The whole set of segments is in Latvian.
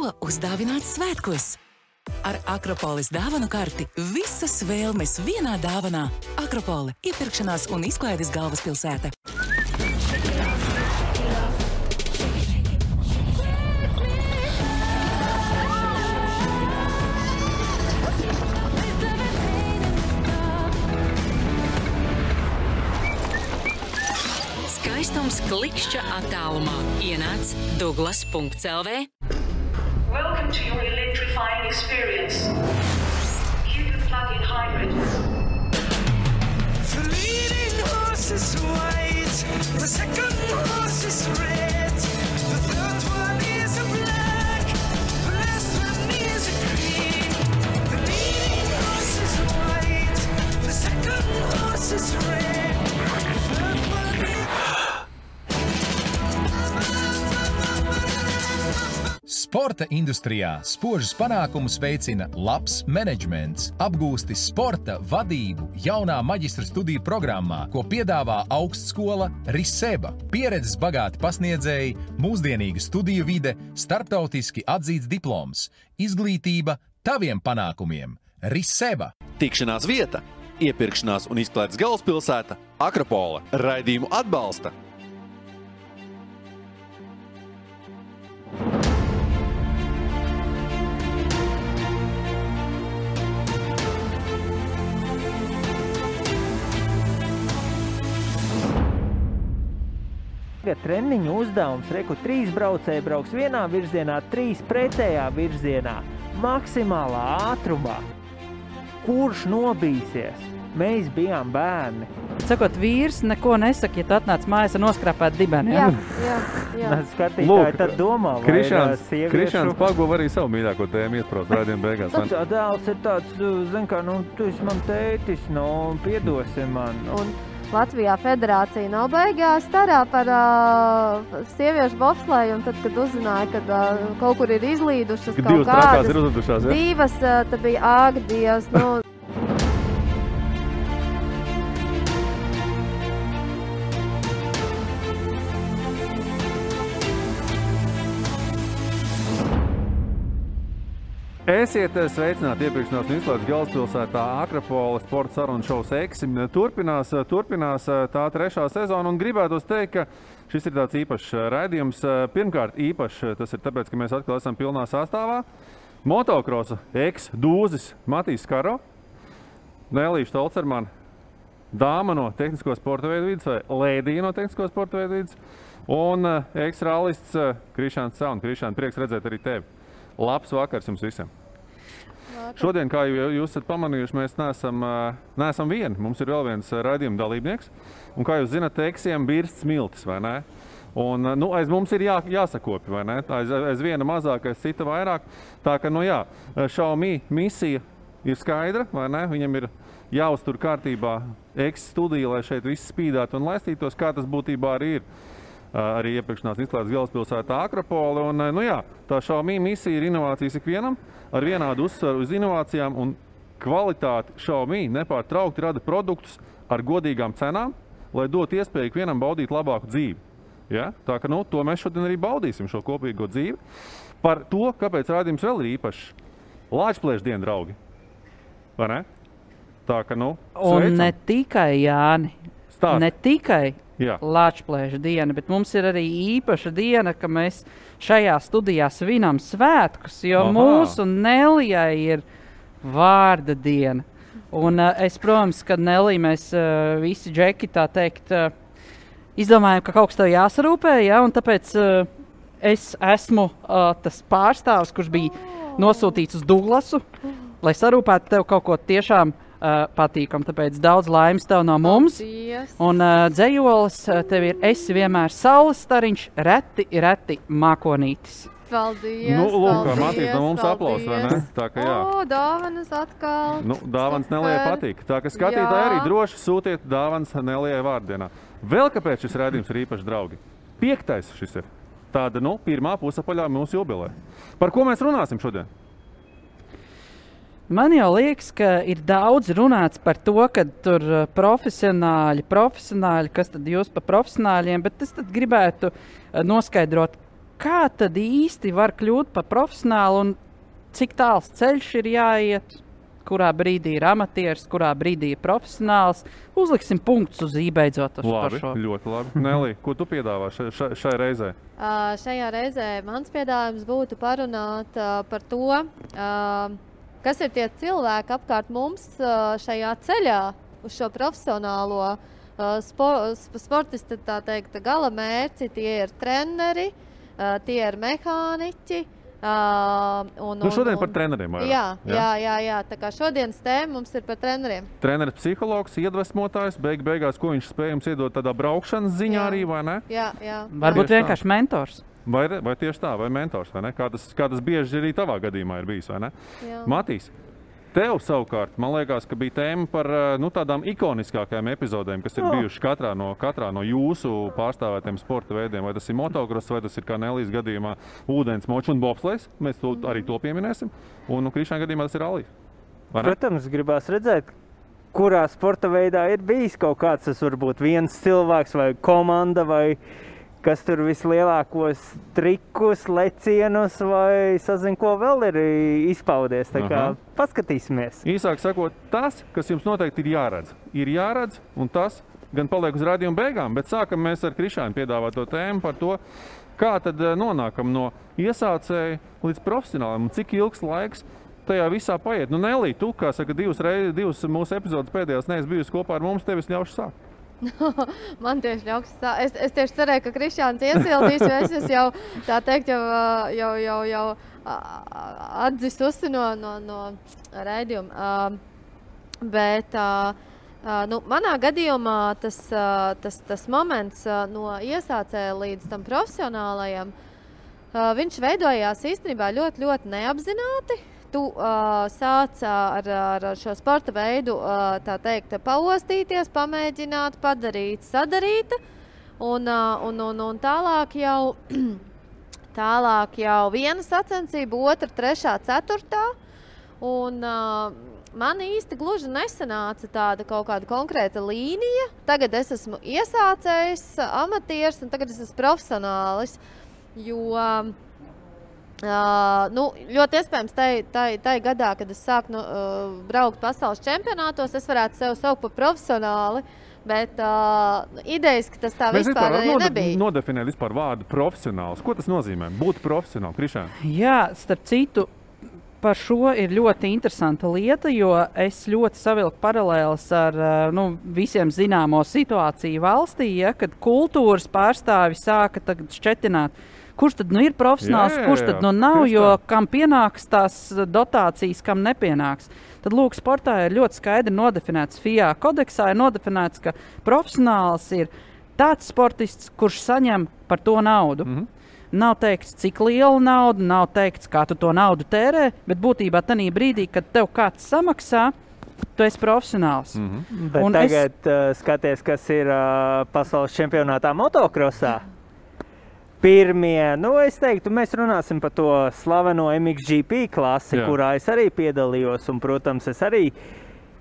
ko uzdāvināt svētkos. Ar Akropolis dāvanu karti visas vēlmes vienā dāvanā. Akropoli - iepirkšanās un izklaides galvaspilsēta. Skaistums klikšķa attālumā ienāc Douglas.CLV. Welcome to your electrifying experience. Plug-in hybrid. The leading horse is white, the second horse is red, the third one is a black, the last one is a green. The leading horse is white, the second horse is red, Sporta industrijā spožus panākumus veicina labs menedžments. Apgūsti sporta vadību jaunā maģistra studiju programmā, ko piedāvā augstskola Riseba. Pieredzes bagāti pasniedzēji, mūsdienīga studiju vide, starptautiski atzīts diploms, izglītība taviem panākumiem. Riseba! Tikšanās vieta, iepirkšanās un izklaides galvaspilsēta - Akropola. Raidījumu atbalsta Tagad treniņu uzdevums, reku trīs braucēji brauks vienā virzienā, trīs pretējā virzienā, maksimālā ātrumā. Kurš nobīsies? Mēs bijām bērni. Sakot, vīrs neko nesaka, ja tu atnāc mājās ar noskrāpētu dibeni. Jā, Ja? jā, jā. Skatītāji Lūk, tad domā, vai Krišāns, ir, sieviešu- Krišāns paguva arī savu mīļāko tēmu iesprāst rādījuma beigās. Nu, tā dēls ir tāds, zin kā, nu, tu esi man tētis, nu, piedosi man. Un Latvijā federācija nav beigās starā par uh, sieviešu bobsleju, un tad, kad uzzināja, ka uh, kaut kur ir izlīdušas Ka kaut divas trakās kādas ir uzvedušās, ja? divas, uh, tad bija āgdies, nu, Esiet sveicināti iepirkšanās un izklaides galvaspilsētā Akropola sporta sarunu šovs Eksim. Turpinās, turpinās tā trešā sezona un gribētos teikt, ka šis ir tāds īpašs raidījums. Pirmkārt, īpašs tas ir tāpēc, ka mēs atkal esam pilnā sastāvā. Motokrosa eks-dūzis Matīs Karo, Nelīša Tolcermana, dāma no Tehnisko sporta veidu vidas vai lēdija no Tehnisko sporta veidu vidas un eks-ralists Krišāns Saun. Krišāns, prieks redzēt arī tevi. Labs vakars jums visiem! Šodien, kā jūs esat pamanījuši, mēs neesam, neesam vieni. Mums ir vēl viens raidījuma dalībnieks. Un, kā jūs zināt, eksiem birsts smiltis, vai ne? Un, nu, aiz mums ir jā, jāsakopja, vai ne? Aiz, aiz viena mazāk, aiz cita vairāk. Tā ka, nu jā, Xiaomi misija ir skaidra, vai ne? Viņam ir jāuztur kārtībā eksa studija, lai šeit viss spīdētu un laistītos, kā tas būtībā arī ir arī iepirkšanās izklaides galvaspilsētā Akropola. Un, nu jā, tā Xiaomi misija ir inovācijas ikvienam ar vienādu uzsvaru uz inovācijām un kvalitāti. Xiaomi nepārtraukti rada produktus ar godīgām cenām, lai dotu iespēju ikvienam baudīt labāku dzīvi. Ja? Tā ka nu, to mēs šodien arī baudīsim, šo kopīgo dzīvi. Par to, kāpēc rādījums vēl ir īpašs. Lāčplēša diena, draugi. Vai ne? Tā ka, nu, Un sveicam. ne tikai Jāni. Stāsti. Ne tikai. Latvijas diena, bet mums ir arī īpaša diena, ka mēs šajā studijā svinam svētkus, jo Aha. Mūsu Nelijai ir vārda diena. Un uh, es, protams, kad Nelī mēs uh, visi džeki tā teikt, uh, izdomājām, ka kaut kas tev jāsarūpē, ja, un tāpēc uh, es esmu uh, tas pārstāvs, kurš bija nosūtīts uz Douglasu, lai sarūpētu tev kaut ko tiešām uh, patīkamu. Tāpēc daudz laimes tev no mums. Paldies. Un uh, dzējolis uh, tev ir esi vienmēr saules stariņš, reti, reti mākonītis. Paldies. Nu, lūk, kā Matīs no mums aplaus, vai ne? Tā ka jā. O, dāvanas atkal. Nu, Super. Nelijai patīk. Tā kā skatītāji arī droši sūtiet dāvāns Nelijai vārdienā. Vēl kāpēc šis rādījums ir īpašs, draugi? Piektais šis ir. Tāda, nu, pirmā pusapaļā mūsu jubilē. Par ko mēs runāsim šodien? Man jau liekas, ka ir daudz runāts par to, ka tur uh, profesionāļi, profesionāļi, kas tad jūs par profesionāļiem, bet es tad gribētu uh, noskaidrot, kā tad īsti var kļūt par profesionālu un cik tāls ceļš ir jāiet? Kurā brīdī ir amatieris, kurā brīdī ir profesionāls. Uzliksim punktus uz ībeidzot Labi, šo. ļoti labi. Nelī, ko tu piedāvā šai, šai, šai reizē? Uh, šajā reizē mans piedāvājums būtu parunāt uh, par to, uh, kas ir tie cilvēki apkārt mums šajā ceļā uz šo profesionālo spo, sp- sportista tā teikt, gala mērķi. Tie ir treneri, tie ir mehāniķi. Uh, un, Nu, šodien par treneriem vairāk, Jā, jā? jā, jā, jā. Tā kā šodienas tēma mums ir par treneriem. Treneris, psihologs, iedvesmotājs, beig beigās, ko viņš spēj jums iedot tādā braukšanas ziņā Jā. arī, vai ne? Jā, jā. Varbūt vienkārši mentors. Vai, vai tieši tā, vai mentors, vai ne? Kā tas, kā tas bieži arī tavā gadījumā ir bijis, vai ne? Jā. Matīs, tev savukārt, man liekas, ka bija tēma par eh, nu, tādām ikoniskākajām epizodēm, kas ir Oh. bijušas katrā no, katrā no jūsu pārstāvētiem sporta veidiem. Vai tas ir motocross, vai tas ir kā Nelijas gadījumā ūdens močs un bobslēgs. Mēs to, arī to pieminēsim. Un nu, Krišāna gadījumā tas ir ne? Protams, gribās redzēt, kurā sporta veidā ir bijis kaut kāds, tas varbūt viens cilvēks vai komanda, vai kas tur vislielākos trikus, lecienus, vai sazin, ko vēl ir izpaudies. Tā kā Aha. paskatīsimies. Īsāk sakot, tas, kas jums noteikti ir jāredz, ir jāredz, un tas gan paliek uz rādījuma beigām, bet sākam mēs ar Krišānu piedāvāto tēmu par to, kā tad eh, nonākam no iesācēja līdz profesionālam un cik ilgs laiks tajā visā paiet. Nu, Nelī, tu, kā saka, divas, reiz, divas mūsu epizodes pēdējās neesi bijusi kopā ar mums, tevis ļaušu sākt. Man tieši ļauks tā. Es, es tieši cerēju, ka Kristiāns iesildīs, jo es jau tā teikt, jau, jau, jau, jau atdzisusi no, no, no raidījuma. Bet nu, manā gadījumā tas, tas, tas moments no iesācēja līdz tam profesionālajam, viņš veidojās īstenībā ļoti, ļoti neapzināti. Tu uh, sāc ar, ar šo sporta veidu, uh, teikt, paostīties, pamēģināt, padarīt, sadarīt. Un, uh, un, un, un tālāk jau, tālāk jau viena sacensība, otra, trešā, ceturtā. Un, uh, man īsti gluži nesanāca tāda kaut kāda konkrēta līnija. Tagad es esmu iesācējis, amatieris, un tagad es esmu profesionālis. Jo, Uh, nu, ļoti iespējams, tajā gadā, kad es sāku nu, uh, braukt pasaules čempionātos, es varētu sevi saukt par profesionāli. Bet uh, idejas, ka tas tā Mēs vispār node, nebija. nodefinējam vispār vārdu profesionāls. Ko tas nozīmē? Būt profesionālam, Krišāna. Jā, starp citu, par šo ir ļoti interesanta lieta, jo es ļoti savilku paralēlus ar nu, visiem zināmo situāciju valstī, ja, kad kultūras pārstāvi sāka šķetināt. Kurš tad nu ir profesionāls, Jā, jā, kurš jā, tad nu nav, jo kam pienāks tās dotācijas, kam nepienāks. Tad, lūk, sportā ir ļoti skaidri nodefinēts FIA kodeksā, ir nodefinēts, ka profesionāls ir tāds sportists, kurš saņem par to naudu. Mm. -hmm. Nav teikts, cik liela nauda, nav teikts, kā tu to naudu tērē, bet būtībā tajā brīdī, kad tev kāds samaksā, tu esi profesionāls. Mm -hmm. Bet tagad es... uh, skaties, kas ir uh, pasaules čempionātā motokrosā. Pirmie, nu, es teiktu, mēs runāsim par to slaveno MXGP klasi, Jā. Kurā es arī piedalījos. Un, protams, es arī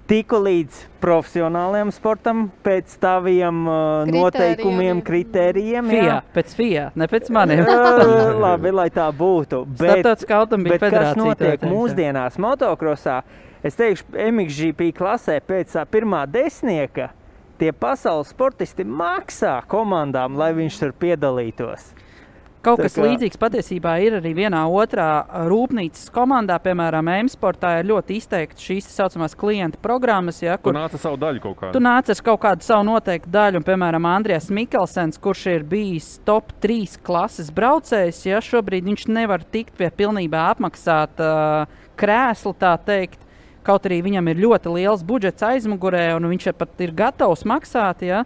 tiku līdz profesionālajam sportam pēc taviem uh, noteikumiem, kritērijiem. jā. FIA, pēc FIA, ne pēc maniem. Ā, Labi, lai tā būtu. Automobīļa bet kas notiek mūsdienās motokrosā? Es teikšu, MXGP klasē pēc tā pirmā desmitnieka tie pasaules sportisti maksā komandām, lai viņš tur piedalītos. Kaut kas kā- līdzīgs patiesībā ir arī vienā otrā rūpnīcas komandā, piemēram, M-sportā ir ļoti izteikti šīs tā saucamās klienta programmas, ja, Kur kur nāca savu daļu kaut kādā? tu nāc ar kaut kādu savu noteiktu daļu, un, piemēram, Andrijas Mikelsens, kurš ir bijis top 3 klases braucējs, ja šobrīd viņš nevar tikt pie pilnībā apmaksāta uh, krēsla, tā teikt. Kaut arī viņam ir ļoti liels budžets aizmugurē, un viņš pat ir gatavs maksāt. Ja?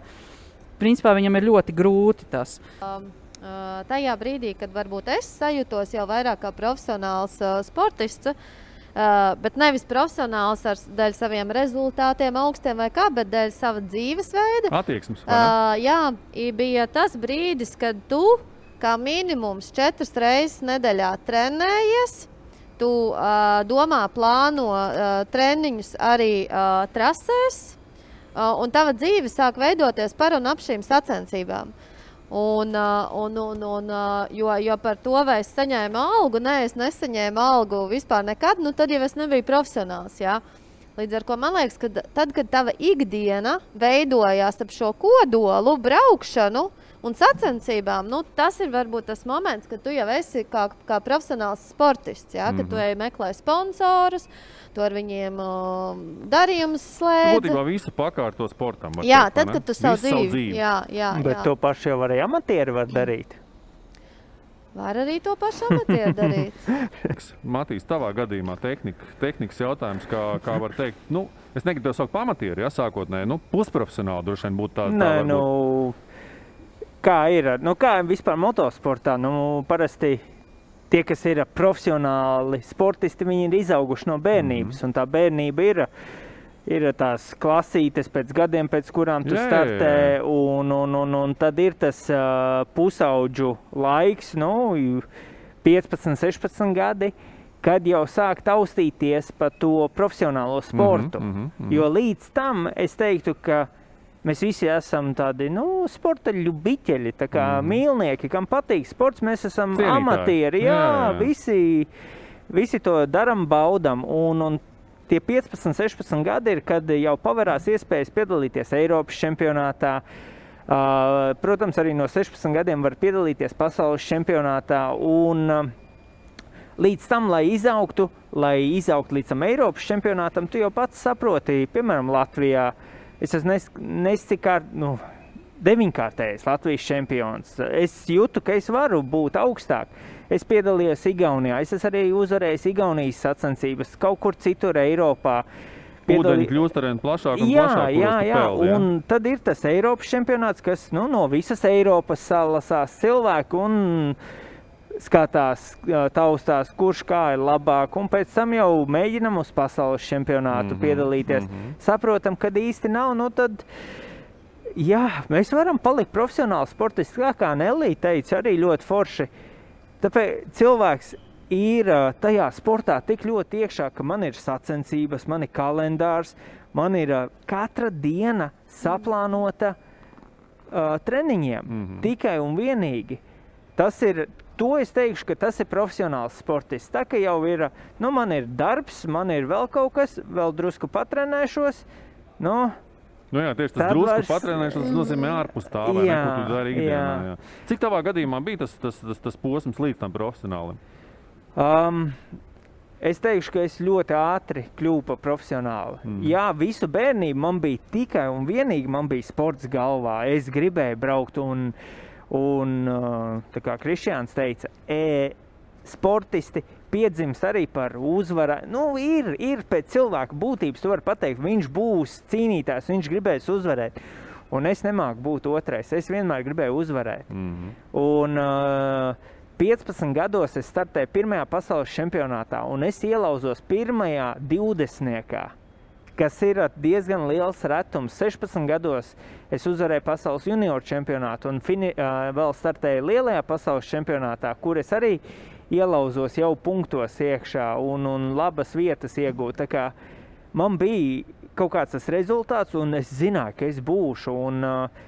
Principā viņam ir ļoti grūti tas. Um, tajā brīdī, kad varbūt es sajūtos jau vairāk kā profesionāls uh, sportists, uh, bet nevis profesionāls ar dēļ saviem rezultātiem, augstiem vai kā, bet dēļ sava dzīvesveida. Attieksmes. Uh, jā, bija tas brīdis, kad tu kā minimums četras reizes nedēļā trenējies. Tu uh, domā, plāno uh, treniņus arī uh, trasēs, uh, un tava dzīve sāk veidoties par un ap šīm sacensībām. Uh, un, un, un, uh, jo, jo par to, vai es saņēmu algu, nē, es nesaņēmu algu vispār nekad, nu, tad jau es nebiju profesionāls. Jā. Līdz ar to man liekas, ka tad, kad tava ikdiena veidojās ap šo kodolu, braukšanu un sacensībām, nu, tas ir varbūt tas moments, kad tu jau esi kā, kā profesionāls sportists. Jā, kad tu ej meklē sponsorus, tu ar viņiem uh, darījumus slēdz. Būtībā visu pakārto sportam. Jā, tad, ne? kad tu savu Visu savu dzīvi, jā, jā, Bet jā. to pašu jau arī amatieri var darīt. var arī to pašu amatieru darīt. Matīs, tavā gadījumā tehnika, tehnikas jautājums, kā, kā var teikt, nu, es negribu to saukt par amatieru, ja sākotnēji, nu, pusprofesionāli droši vien būtu tā. tā Nē, nu, kā ir? Nu, kā vispār motosportā? Nu, parasti tie, kas ir profesionāli sportisti, viņi ir izauguši no bērnības. Mm. Tā bērnība ir, ir tās klasītes pēc gadiem, pēc kurām tu Jā, jā, startē. jā. Un, un, un, un tad ir tas uh, pusauģu laiks, nu, 15, 16 gadi. Kad jau sāk taustīties par to profesionālo sportu. Mm -hmm, mhm. Jo līdz tam es teiktu, ka Mēs visi esam tādi nu, sporta ļubiķeļi, tā kā mm. mīlnieki, kam patīk sports. Mēs esam Cienītāji. amatieri. Jā, Jā, jā. Visi, visi to darām, baudām. Un, un tie 15, 16 gadi ir, kad jau pavērās iespējas piedalīties Eiropas čempionātā. Uh, protams, arī no 16 gadiem var piedalīties pasaules čempionātā. Un, uh, līdz tam, lai izaugtu, lai izaugtu līdz tam Eiropas čempionātam, tu jau pats saproti, piemēram, Latvijā. Es esmu nes, nescikārt, nu, deviņkārtējs Latvijas čempions. Es jūtu, ka es varu būt augstāk. Es piedalījos Igaunijā, es esmu arī uzvarējis Igaunijas sacensības kaut kur citur Eiropā. Ūdeņi kļūst ar vien plašāk un Jā, plašāk. jā, jā. peldi, jā? Un tad ir tas Eiropas čempionāts, kas nu, no visas Eiropas salasās cilvēku un skatās, taustās, kurš kā ir labāk. Un pēc tam jau mēģinam uz pasaules čempionātu mm -hmm, piedalīties. Mm -hmm. Saprotam, ka īsti nav. Nu, tad, jā, mēs varam palikt profesionāli sportisti. Tā kā Nelija teica, arī ļoti forši. Tāpēc cilvēks ir tajā sportā tik ļoti iekšā, ka man ir sacensības, man ir kalendārs, man ir katra diena saplānota uh, treniņiem. Mm. -hmm. Tikai un vienīgi. Tas ir. To es teikšu, ka tas ir profesionāls sportists. Tā kā jau ir, nu, man ir darbs, man ir vēl kaut kas, vēl drusku patrenēšos. Nu, Nu, jā, tieši tas drusku vairs- patrenēšanas nozīmē ārpus tā, vai ne, Jā, ko tu dari ikdienā. jā. Jā. Cik tavā gadījumā bija tas, tas, tas, tas posms līdz tam profesionālim? Um, es teikšu, ka es ļoti ātri kļuvu par profesionāli. Mm. Jā, visu bērnību man bija tikai un vienīgi sports galvā. Es gribēju braukt, un uh, tā kā Kristiāns teica, e, sportisti piedzimst arī par uzvaru. Nu, ir, ir pēc cilvēka būtības, tu vari pateikt, viņš būs cīnītājs, viņš gribēs uzvarēt. Un es nemāku būt otrais. Es vienmēr gribēju uzvarēt. Mm -hmm. Un uh, 15 gados es startēju pirmajā pasaules čempionātā, un es ielauzos pirmajā 20. Kas ir diezgan liels retums. 16 gados es uzvarēju pasaules junioru čempionātu, un fini, uh, vēl startēju lielajā pasaules čempionātā, kur es arī ielauzos jau punktos iekšā un, un labas vietas iegūt. Tā kā Man bija kaut kāds tas rezultāts, un es zināju, ka es būšu. Un, uh,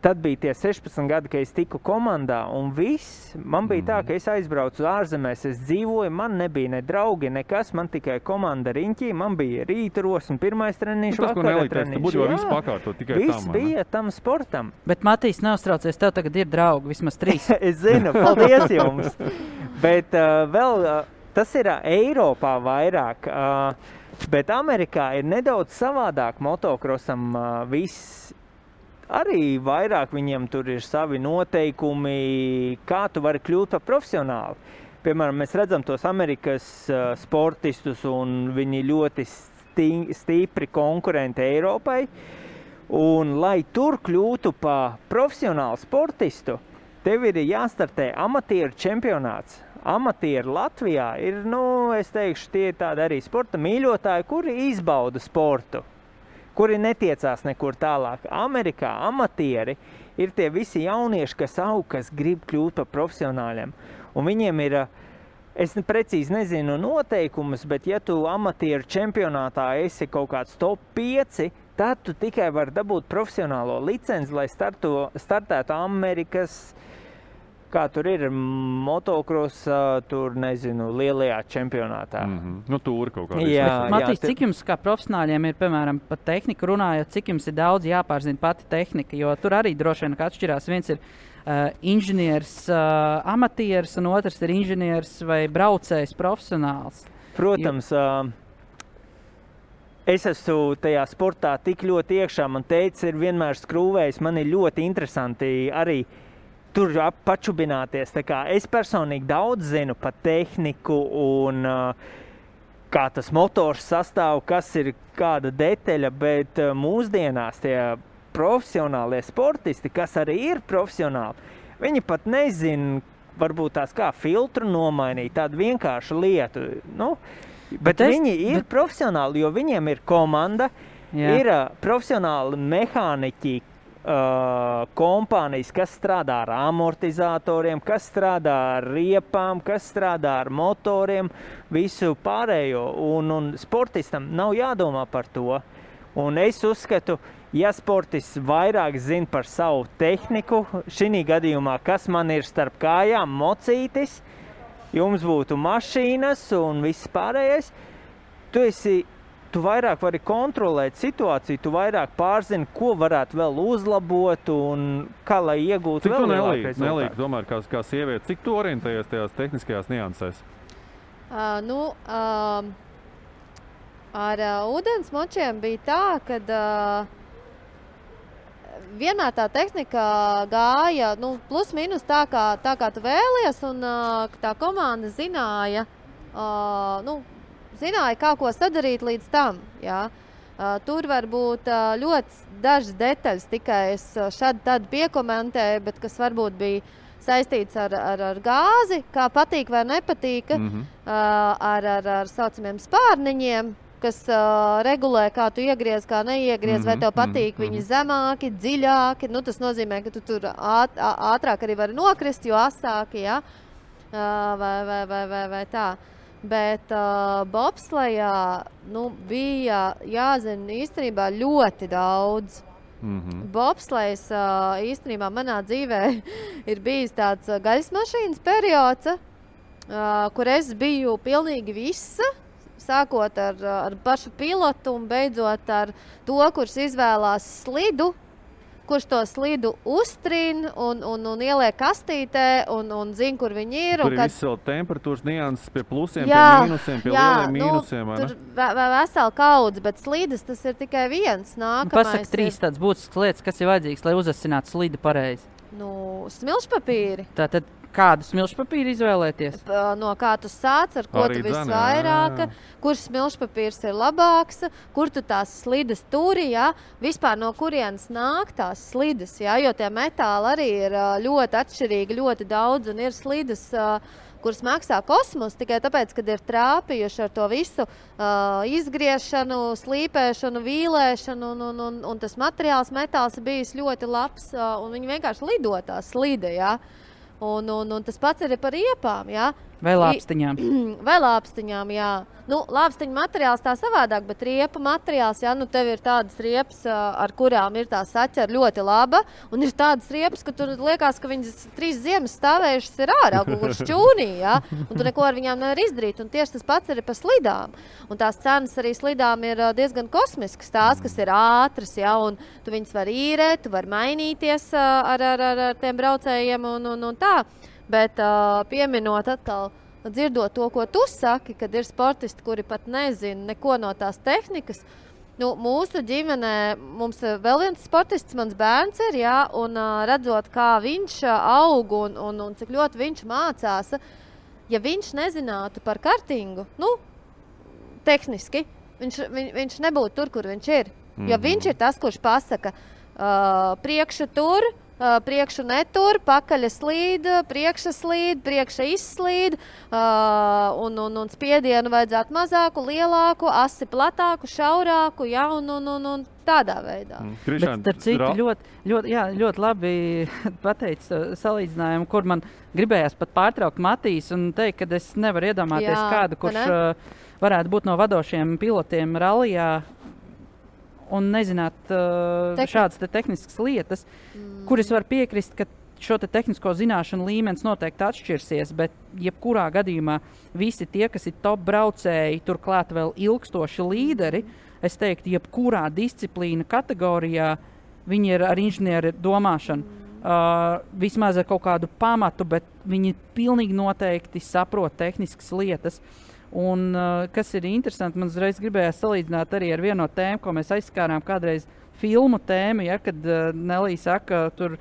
Tad bija tie 16 gadi, kad es tiku komandā, un viss. Man bija tā, ka es aizbraucu ārzemēs, es dzīvoju, man nebija ne draugi, nekas, man tikai komanda riņķī. Man bija rīta rosma, pirmais treniņš, Nu, tas, ko teica, treniņš. būtībā Jā. viss pakārtot tikai Viss tam, ne? bija tam sportam. Bet Matīs, neuztraucies, tev tagad ir draugi, vismaz trīs. es zinu, paldies jums. Bet uh, vēl uh, tas ir uh, Eiropā vairāk. Uh, bet Amerikā ir nedaudz savādāk motokrosam. Uh, viss arī vairāk viņiem tur ir savi noteikumi, kā tu vari kļūt par profesionāli. Piemēram, mēs redzam tos Amerikas sportistus, un viņi ļoti sti stipri konkurenti Eiropai. Un, lai tur kļūtu par profesionālu sportistu, tev ir jāstartē amatieru čempionāts. Amatieri Latvijā ir, nu, es teikšu, tie ir tādi arī sporta mīļotāji, kuri izbauda sportu, kuri netiecās nekur tālāk. Amerikā amatieri ir tie visi jaunieši, kas aug, kas grib kļūt par profesionāļiem. Un viņiem ir, es ne- precīzi nezinu noteikumus, bet ja tu amatieru čempionātā esi kaut kāds top 5, tad tu tikai vari dabūt profesionālo licenci, lai starto, startētu Amerikas. Kā tur ir motocrossā, tur nezinu, lielajā čempionātā. Mm -hmm. Nu, tur kaut kādā Jā, Matīs, cik jums kā profesionāļiem ir, piemēram, par tehniku runājot, cik jums ir daudz jāpārzina pati tehnika? Jo tur arī droši vien atšķirās. Viens ir uh, inženieris, uh, amatieris, un otrs ir inženieris vai braucējs, profesionāls. Protams, ā, es esmu tajā sportā tik ļoti iekšā. Man teica, ir vienmēr skrūvējis. Man ir ļoti interesanti arī tur pačubināties. Es personīgi daudz zinu par tehniku un ā, kā tas motors sastāv, kas ir kāda detaļa, bet ā, mūsdienās tie profesionālie sportisti, kas arī ir profesionāli, viņi pat nezina, varbūt tās kā filtru nomainīt, tādu vienkāršu lietu. Nu, bet Bet es- viņi ir bet- profesionāli, jo viņiem ir komanda. Jā. ir uh, profesionāli mehāniķi. Uh, kompānijas, kas strādā ar amortizatoriem, kas strādā ar riepām, kas strādā ar motoriem, visu pārējo. Un, un sportistam nav jādomā par to. Un es uzskatu, ja sportists vairāk zina par savu tehniku, šī gadījumā, kas man ir starp kājām, mocītis, jums būtu mašīnas un viss pārējais, tu esi. Tu vairāk vari kontrolēt situāciju, tu vairāk pārzini, ko varētu vēl uzlabot un kā lai iegūtu Cik vēl lielāku rezultātu. nelīdzi tomēr, kā, kā sieviete, cik tu orientējies tajās tehniskajās niansēs? Uh, nu, uh, ar uh, ūdens močiem bija tā, ka uh, vienmēr tā tehnika gāja nu, plus mīnus tā, kā, tā kā tu vēlies, un uh, tā komanda zināja, uh, nu, zināja, kā ko sadarīt līdz tam. Jā. Tur var būt ļoti dažas detaļas, tikai es šādi tādu piekomentēju, bet kas varbūt bija saistīts ar, ar, ar gāzi, kā patīk vai nepatīk, mm Mhm. -hmm. ar, ar, ar saucamiem spārniņiem, kas uh, regulē, kā tu iegriez, kā neiegriez, mm -hmm. vai Mhm, tev patīk mhm, mm -hmm. viņi zemāki, dziļāki. Nu, tas nozīmē, ka tu tur āt, ātrāk arī vari nokrist, jo asāki, ja? uh, vai, vai, vai, vai, vai tā. Bet uh, bobslējā nu, bija jāzina īstenībā ļoti daudz. Mhm. Bobslēgs uh, īstenībā manā dzīvē ir bijis tāds uh, gaļas mašīnas periods, uh, kur es biju pilnīgi visa. Sākot ar, uh, ar pašu pilotu un beidzot ar to, kurš izvēlās slidu, kurš to slidu uztrīna un, un, un ieliek kastītē un, un zina, kur viņi ir. Tur ir kad- vēl temperatūras nianses pie plusiem, Jā, pie mīnusiem, pie jā, lieliem mīnusiem. Nu, tur ve- vesela kaudze, bet slīdes tas ir tikai viens. Nākamais Pasaka ir, trīs tādas būtiskas lietas, kas ir vajadzīgas, lai uzasinātu slīdu pareizi. Nu, smilšpapīri. Tātad kādu smilšu papīru izvēlēties? No kā tu sāc, ar ko Arī tu visvairāk, jā, jā. kurš smilšpapīrs ir labāks, kur tu tās slides turi, ja? vispār no kurienes nāk tās slides. Ja? Jo tie metāli arī ir ļoti atšķirīgi, ļoti daudz un ir slides. ā, Kuras maksā kosmos tikai tāpēc, ka ir trāpījuši ar to visu uh, izgriešanu, slīpēšanu, vīlēšanu, un, un, un, un tas materiāls, metāls ir bijis ļoti labs. Uh, un viņi vienkārši lido tā slīde. Ja? Un, un, un tas pats ir par riepām. Ja? Vai lāpstiņām? Vai lāpstiņām, jā. Nu, lāpstiņa materiāls tā savādāk, bet riepa materiāls, jā, nu tev ir tādas riepas, ar kurām ir tā saķera ļoti laba, un ir tādas riepas, ka tur liekas, ka viņas trīs ziemas stāvējušas ir ārā, kur šķūnī, jā, un tu neko ar viņām nevar izdarīt, un tieši tas pats ir par slidām. Un tās cenas arī slidām ir diezgan kosmiskas, tās, kas ir ātras, jā, un tu viņas var īrēt, tu var mainīties ar, ar, ar, ar tiem braucējiem un, un, un tā. Bet uh, pieminot atkal, dzirdot to, ko tu saki, kad ir sportisti, kuri pat nezina neko no tās tehnikas. Nu, mūsu ģimenē mums vēl viens sportists, mans bērns ir, jā, un uh, redzot, kā viņš aug un, un, un cik ļoti viņš mācās, ja viņš nezinātu par kartingu, nu, tehniski, viņš, viņ, viņš nebūtu tur, kur viņš ir. Mm -hmm. Jo viņš ir tas, kurš pasaka, uh, priekšu tur, uh, priekšu netur, pakaļ slīd, priekša slīd, priekša izslīd, un, un, un spiedienu vajadzētu mazāku, lielāku, asi platāku, šaurāku, ja, un, un, un, un tādā veidā. Mm. Bet, Krišān, starp citu, Ra- ļoti, ļoti, jā, ļoti labi pateicis salīdzinājumu, kur man gribējās pat pārtraukt Matīs un teikt, ka es nevaru iedomāties Jā, kādu, kurš ne? varētu būt no vadošiem pilotiem rallijā. Un nezināt uh, Tehni- šādas te tehniskas lietas, mm. kuras var piekrist, ka šo te tehnisko zināšanu līmenis noteikti atšķirsies, bet jebkurā gadījumā visi tie, kas ir top braucēji, turklāt vēl ilgstoši līderi, es teiktu, jebkurā disciplīna kategorijā viņi ir ar inženieru domāšanu. Uh, vismaz ar kaut kādu pamatu, bet viņi pilnīgi noteikti saprot tehniskas lietas. Un, uh, kas ir interesanti, man uzreiz gribējās salīdzināt arī ar vienu no tēmām, ko mēs aizskārām kādreiz filmu tēmu, ja, kad uh, Nelija saka, tur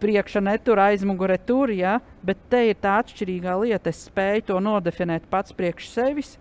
priekšā netur, aizmugurē tur, ja, bet te ir tā atšķirīgā lieta. Es spēju to nodefinēt pats priekš sevis,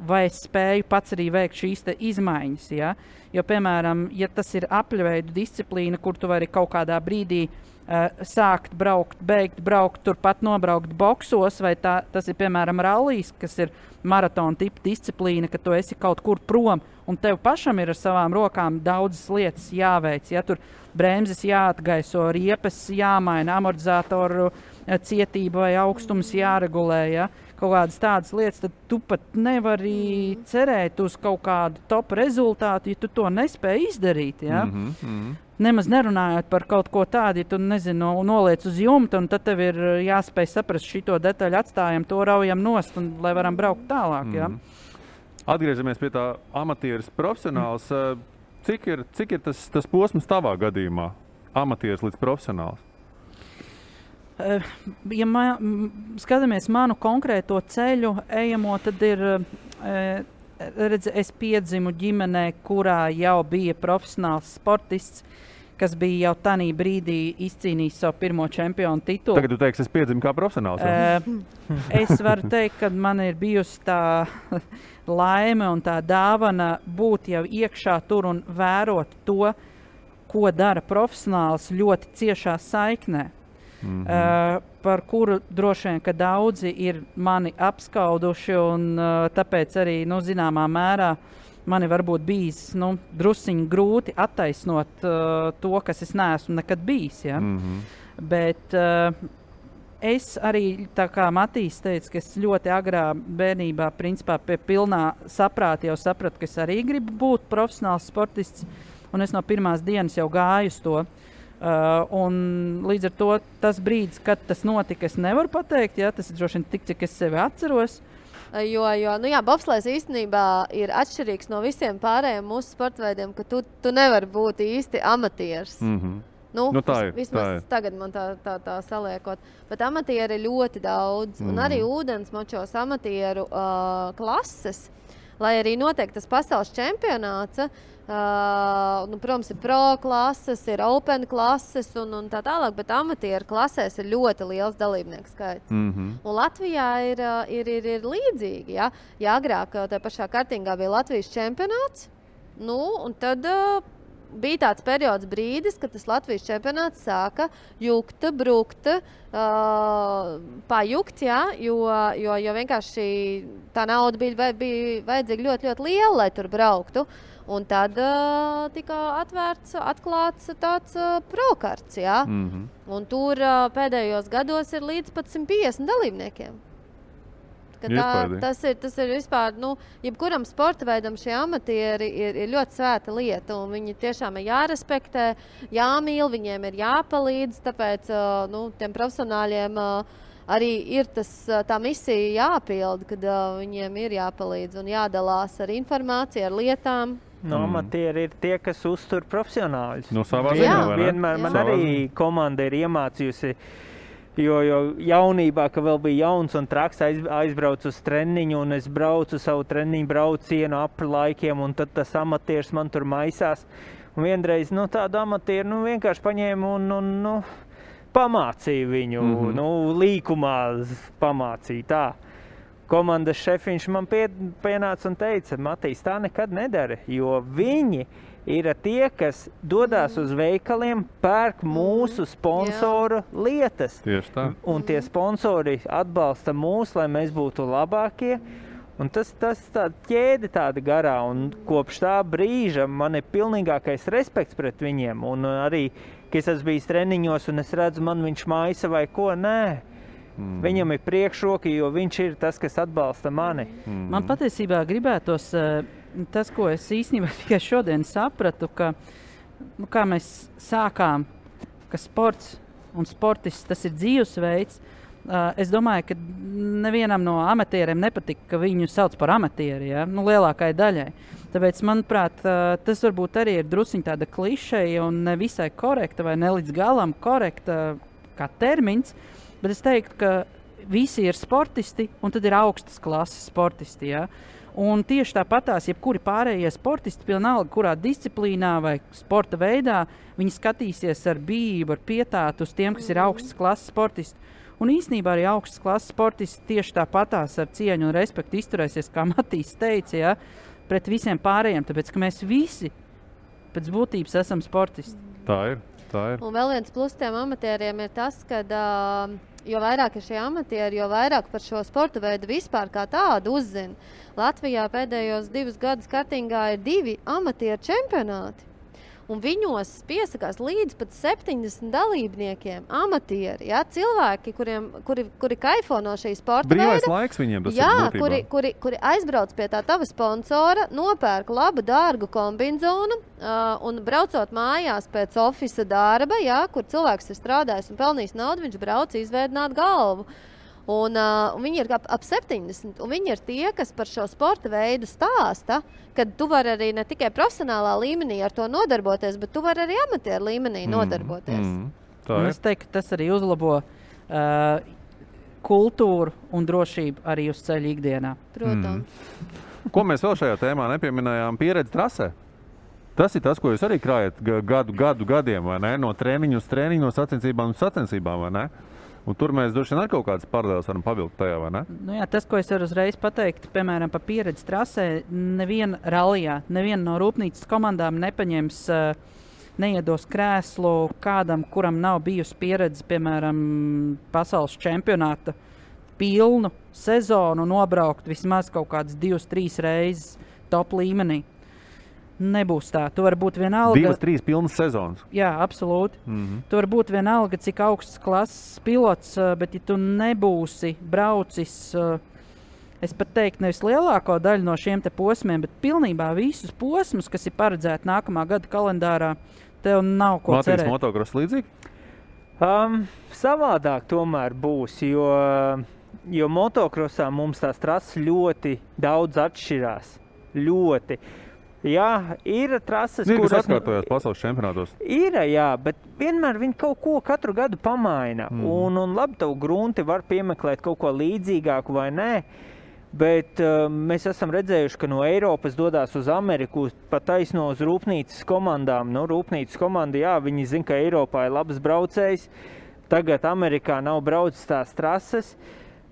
vai es spēju pats arī veikt šīs izmaiņas. Ja? Jo, piemēram, ja tas ir apļuveidu disciplīna, kur tu vari kaut kādā brīdī uh, sākt braukt, beigt braukt, turpat nobraukt boxos, vai tā, tas ir piemēram rallijs, kas ir maratona tipa disciplīna, ka tu esi kaut kur prom un tev pašam ir ar savām rokām daudzas lietas jāveic. Ja tur bremzes jāatgaiso, riepas jāmaina, amortizatoru eh, cietība vai augstums jāregulē. Ja? Kaut kādas tādas lietas, tad tu pat nevari cerēt uz kaut kādu top rezultātu, ja tu to nespēji izdarīt. Ja? Mm -hmm. Nemaz nerunājot par kaut ko tādu, ja tu nezinu, noliec uz jumta, un tad tev ir eh, jāspēj saprast, šito detaļu atstājam, to raujam nost, un, lai varam braukt tālāk. Ja? Mhm. Atgriežamies pie tā amatieris, profesionāls. Eh, Cik ir, cik ir tas, tas posms tavā gadījumā? Amatieris līdz profesionāls. Eh, Ja ma, skatāmies manu konkrēto ceļu, ejamo, tad ir. eh, Redz, es piedzimu ģimenē, kurā jau bija profesionāls sportists, kas bija jau tajā brīdī izcīnījis savu pirmo čempionu titulu. Tagad jūs teiksiet, es piedzimu kā profesionāls. Uh, es varu teikt, ka man ir bijusi tā laime un tā dāvana būt jau iekšā tur un vērot to, ko dara profesionāls ļoti ciešā saiknē. Mhm. Uh, par kuru droši vien daudzi ir mani apskauduši, un uh, tāpēc arī nu, zināmā mērā man ir varbūt bijis nu, drusciņi grūti attaisnot uh, to, kas es neesmu nekad bijis. Ja? Mhm. Bet uh, es arī, tā kā Matīs teica, ka es ļoti agrā bērnībā, principā pie pilnā saprāta jau sapratu, ka es arī gribu būt profesionāls sportists. Un es no pirmās dienas jau gāju uz to. Uh, un līdz ar to tas brīdis, kad tas notika, es nevaru pateikt. Ja, tas ir droši vien tik, cik es sevi atceros. Jo, jo nu jā, bobslēgs īstenībā ir atšķirīgs no visiem pārējiem mūsu sporta veidiem, ka tu, tu nevari būt īsti amatieris. Mhm. Nu, Nu, tā ir, vis- tā Vismaz ir. tagad man tā, tā, tā saliekot. Bet amatieri ir ļoti daudz. Mm. Un arī Mhm. ūdensmočos amatieru uh, klases. Lai arī notiek tas pasaules čempionāts, uh, nu, protams, ir pro klases, ir open klases un, un tā tālāk, bet amatieru klasēs ir ļoti liels dalībnieku skaits. Mhm. Un Latvijā ir, ir, ir, ir līdzīgi. Ja, ja agrāk tajā pašā kārtīgā bija Latvijas čempionāts, nu, un tad uh, bija tāds periods, brīdis, kad tas Latvijas čempionāts sāka jukt, brukt, uh, pajukt, ja, jo, jo, jo vienkārši tā nauda bija, bija vajadzīga ļoti, ļoti liela, lai tur brauktu. Un tad uh, tika atvērts, atklāts tāds uh, prokarts. Ja? Mhm. Un tur uh, pēdējos gados ir līdz pat 150 dalībniekiem. Ka Tā, tas, ir, tas ir vispār, nu, jebkuram sporta veidam šie amatieri ir, ir ļoti svēta lieta. Viņi tiešām ir jārespektē, jāmīl, viņiem ir jāpalīdz. Tāpēc nu, tiem profesionāļiem arī ir tas, tā misija jāpild, kad uh, viņiem ir jāpalīdz un jādalās ar informāciju, ar lietām. No Mm. amatieri ir tie, kas uztur profesionāļus. No savā Vien- ziņā? Vienmēr man Jā. Savā arī komanda ir iemācījusi. Jo, jo jaunībā, kad vēl bija jauns un traks, aiz, aizbraucu uz treniņu, un es braucu savu treniņu braucienu ap laikiem, un tad tas amatieris man tur maisās. Un vienreiz nu, tādu amatieru nu, vienkārši paņēmu un, un nu, pamācīju viņu. Mm. -hmm. nu, līkumā pamācīju tā. Komandas šefiņš man pie, pienāca un teica, Matīs, tā nekad nedara, jo viņi ir tie, kas dodas uz veikaliem, pērk mūsu sponsoru lietas. Tieši tā. Un tie sponsori atbalsta mūs, lai mēs būtu labākie. Un tas tas tāda ķēde tāda garā, un kopš tā brīža man ir pilnīgākais respekts pret viņiem. Un arī, kad es esmu bijis treniņos, un es redzu, man viņš maisa vai ko, nē. Mm. Viņam ir priekšroka, jo viņš ir tas, kas atbalsta mani. Mhm. Man patiesībā gribētos uh, tas, ko es īstenībā tikai šodien sapratu, ka nu, mēs sākām, ka sports un sportists tas ir dzīvesveids. Uh, es domāju, ka nevienam no amatieriem nepatīk, ka viņu sauc par amatieri. Ja? Nu, lielākajai daļai. Tāpēc, manuprāt, uh, tas varbūt arī ir druskuļi tāda klišeja un ne visai korekta vai ne līdz galam korekta kā termins. Bet es teiktu, ka visi ir sportisti un tad ir augstas klases sportisti. Ja? Un tieši tāpatās, jebkuri pārējie sportisti, vienalga, kurā disciplīnā vai sporta veidā, viņi skatīsies ar bību, ar pietātu uz tiem, kas ir augstas klases sportisti. Un īsnībā arī augstas klases sportisti tieši tāpatās ar cieņu un respektu izturēsies, kā Matīs teica, ja, pret visiem pārējiem. Tāpēc, mēs visi pēc būtības esam sportisti. Tā ir. Tā ir. Un vēl viens plus tiem amatieriem ir tas, ka uh, jo vairāk ir šie amatieri, jo vairāk par šo sporta veidu vispār kā tādu uzzina. Latvijā pēdējos divus gadus kartingā ir divi amatieru čempionāti. Un viņos piesakās līdz pat 70 dalībniekiem, amatieri, ja, cilvēki, kuriem, kuri, kuri kaifo no šīs sporta Brīvais veida. laiks viņiem tas Jā, ir. būtībā. kuri, kuri, kuri aizbrauc pie tā tava sponsora, nopērk labu, dārgu kombināciju uh, un braucot mājās pēc oficiāla darba, jā, kur cilvēks ir strādājis un pelnījis naudu, viņš brauc izveidot galvu. Un, uh, un viņi ir ap, ap 70. un Viņi ir tie, kas par šo sporta veidu stāsta, ka tu vari arī ne tikai profesionālā līmenī ar to nodarboties, bet tu vari arī amatieru līmenī mm, nodarboties. Mm. Ir. es teiktu, ka tas arī uzlabo uh, kultūru un drošību arī uz ceļa ikdienā. Protams. Ko mēs vēl šajā tēmā nepieminējām? Pieredze trasē. Tas ir tas, ko jūs arī krājat ga- gadu, gadu gadiem, vai ne? No treniņa uz treniņu, no sacensībām uz sacensībām, vai ne? Un tur mēs droši vien ar kaut kādas paralēlas varam pavilkt tajā, vai ne? Nu, jā, tas, ko es varu uzreiz pateikt, piemēram, par pieredzi trasē, neviena rallijā, neviena no rūpnīcas komandām nepaņems, uh, neiedos krēslu kādam, kuram nav bijusi pieredze, piemēram, pasaules čempionāta pilnu sezonu, nobraukt vismaz kaut kādas divas, trīs reizes top līmenī. Nebūs tā. Tu vari būt vienalga. Divas, trīs pilnas sezonas. Jā, absolūti. Mm -hmm. Tu vari būt vienalga, cik augsts klases pilots, ā, bet, ja tu nebūsi braucis, ā, es pat teiktu, nevis lielāko daļu no šiem posmiem, bet pilnībā visus posmus, kas ir paredzēti nākamā gada kalendārā, tev nav ko Latvijas cerēt. motocross līdzīgi? Um, savādāk tomēr būs, jo, jo motokrosā mums tās trases ļoti daudz atšķirās. Ļoti. Jā, ir trases, kas kuras atkārtojas pasaules čempionātos. Ir, jā, bet vienmēr viņi kaut ko katru gadu pamaina. Mm. Un, un labi, tev grunti var piemeklēt kaut ko līdzīgāku vai nē. Bet uh, mēs esam redzējuši, ka no Eiropas dodas uz Ameriku pat taisno uz rūpnīcas komandām. Nu, rūpnīcas komanda, jā, viņi zina, ka Eiropā ir labs braucējs. Tagad Amerikā nav braucis tās trases.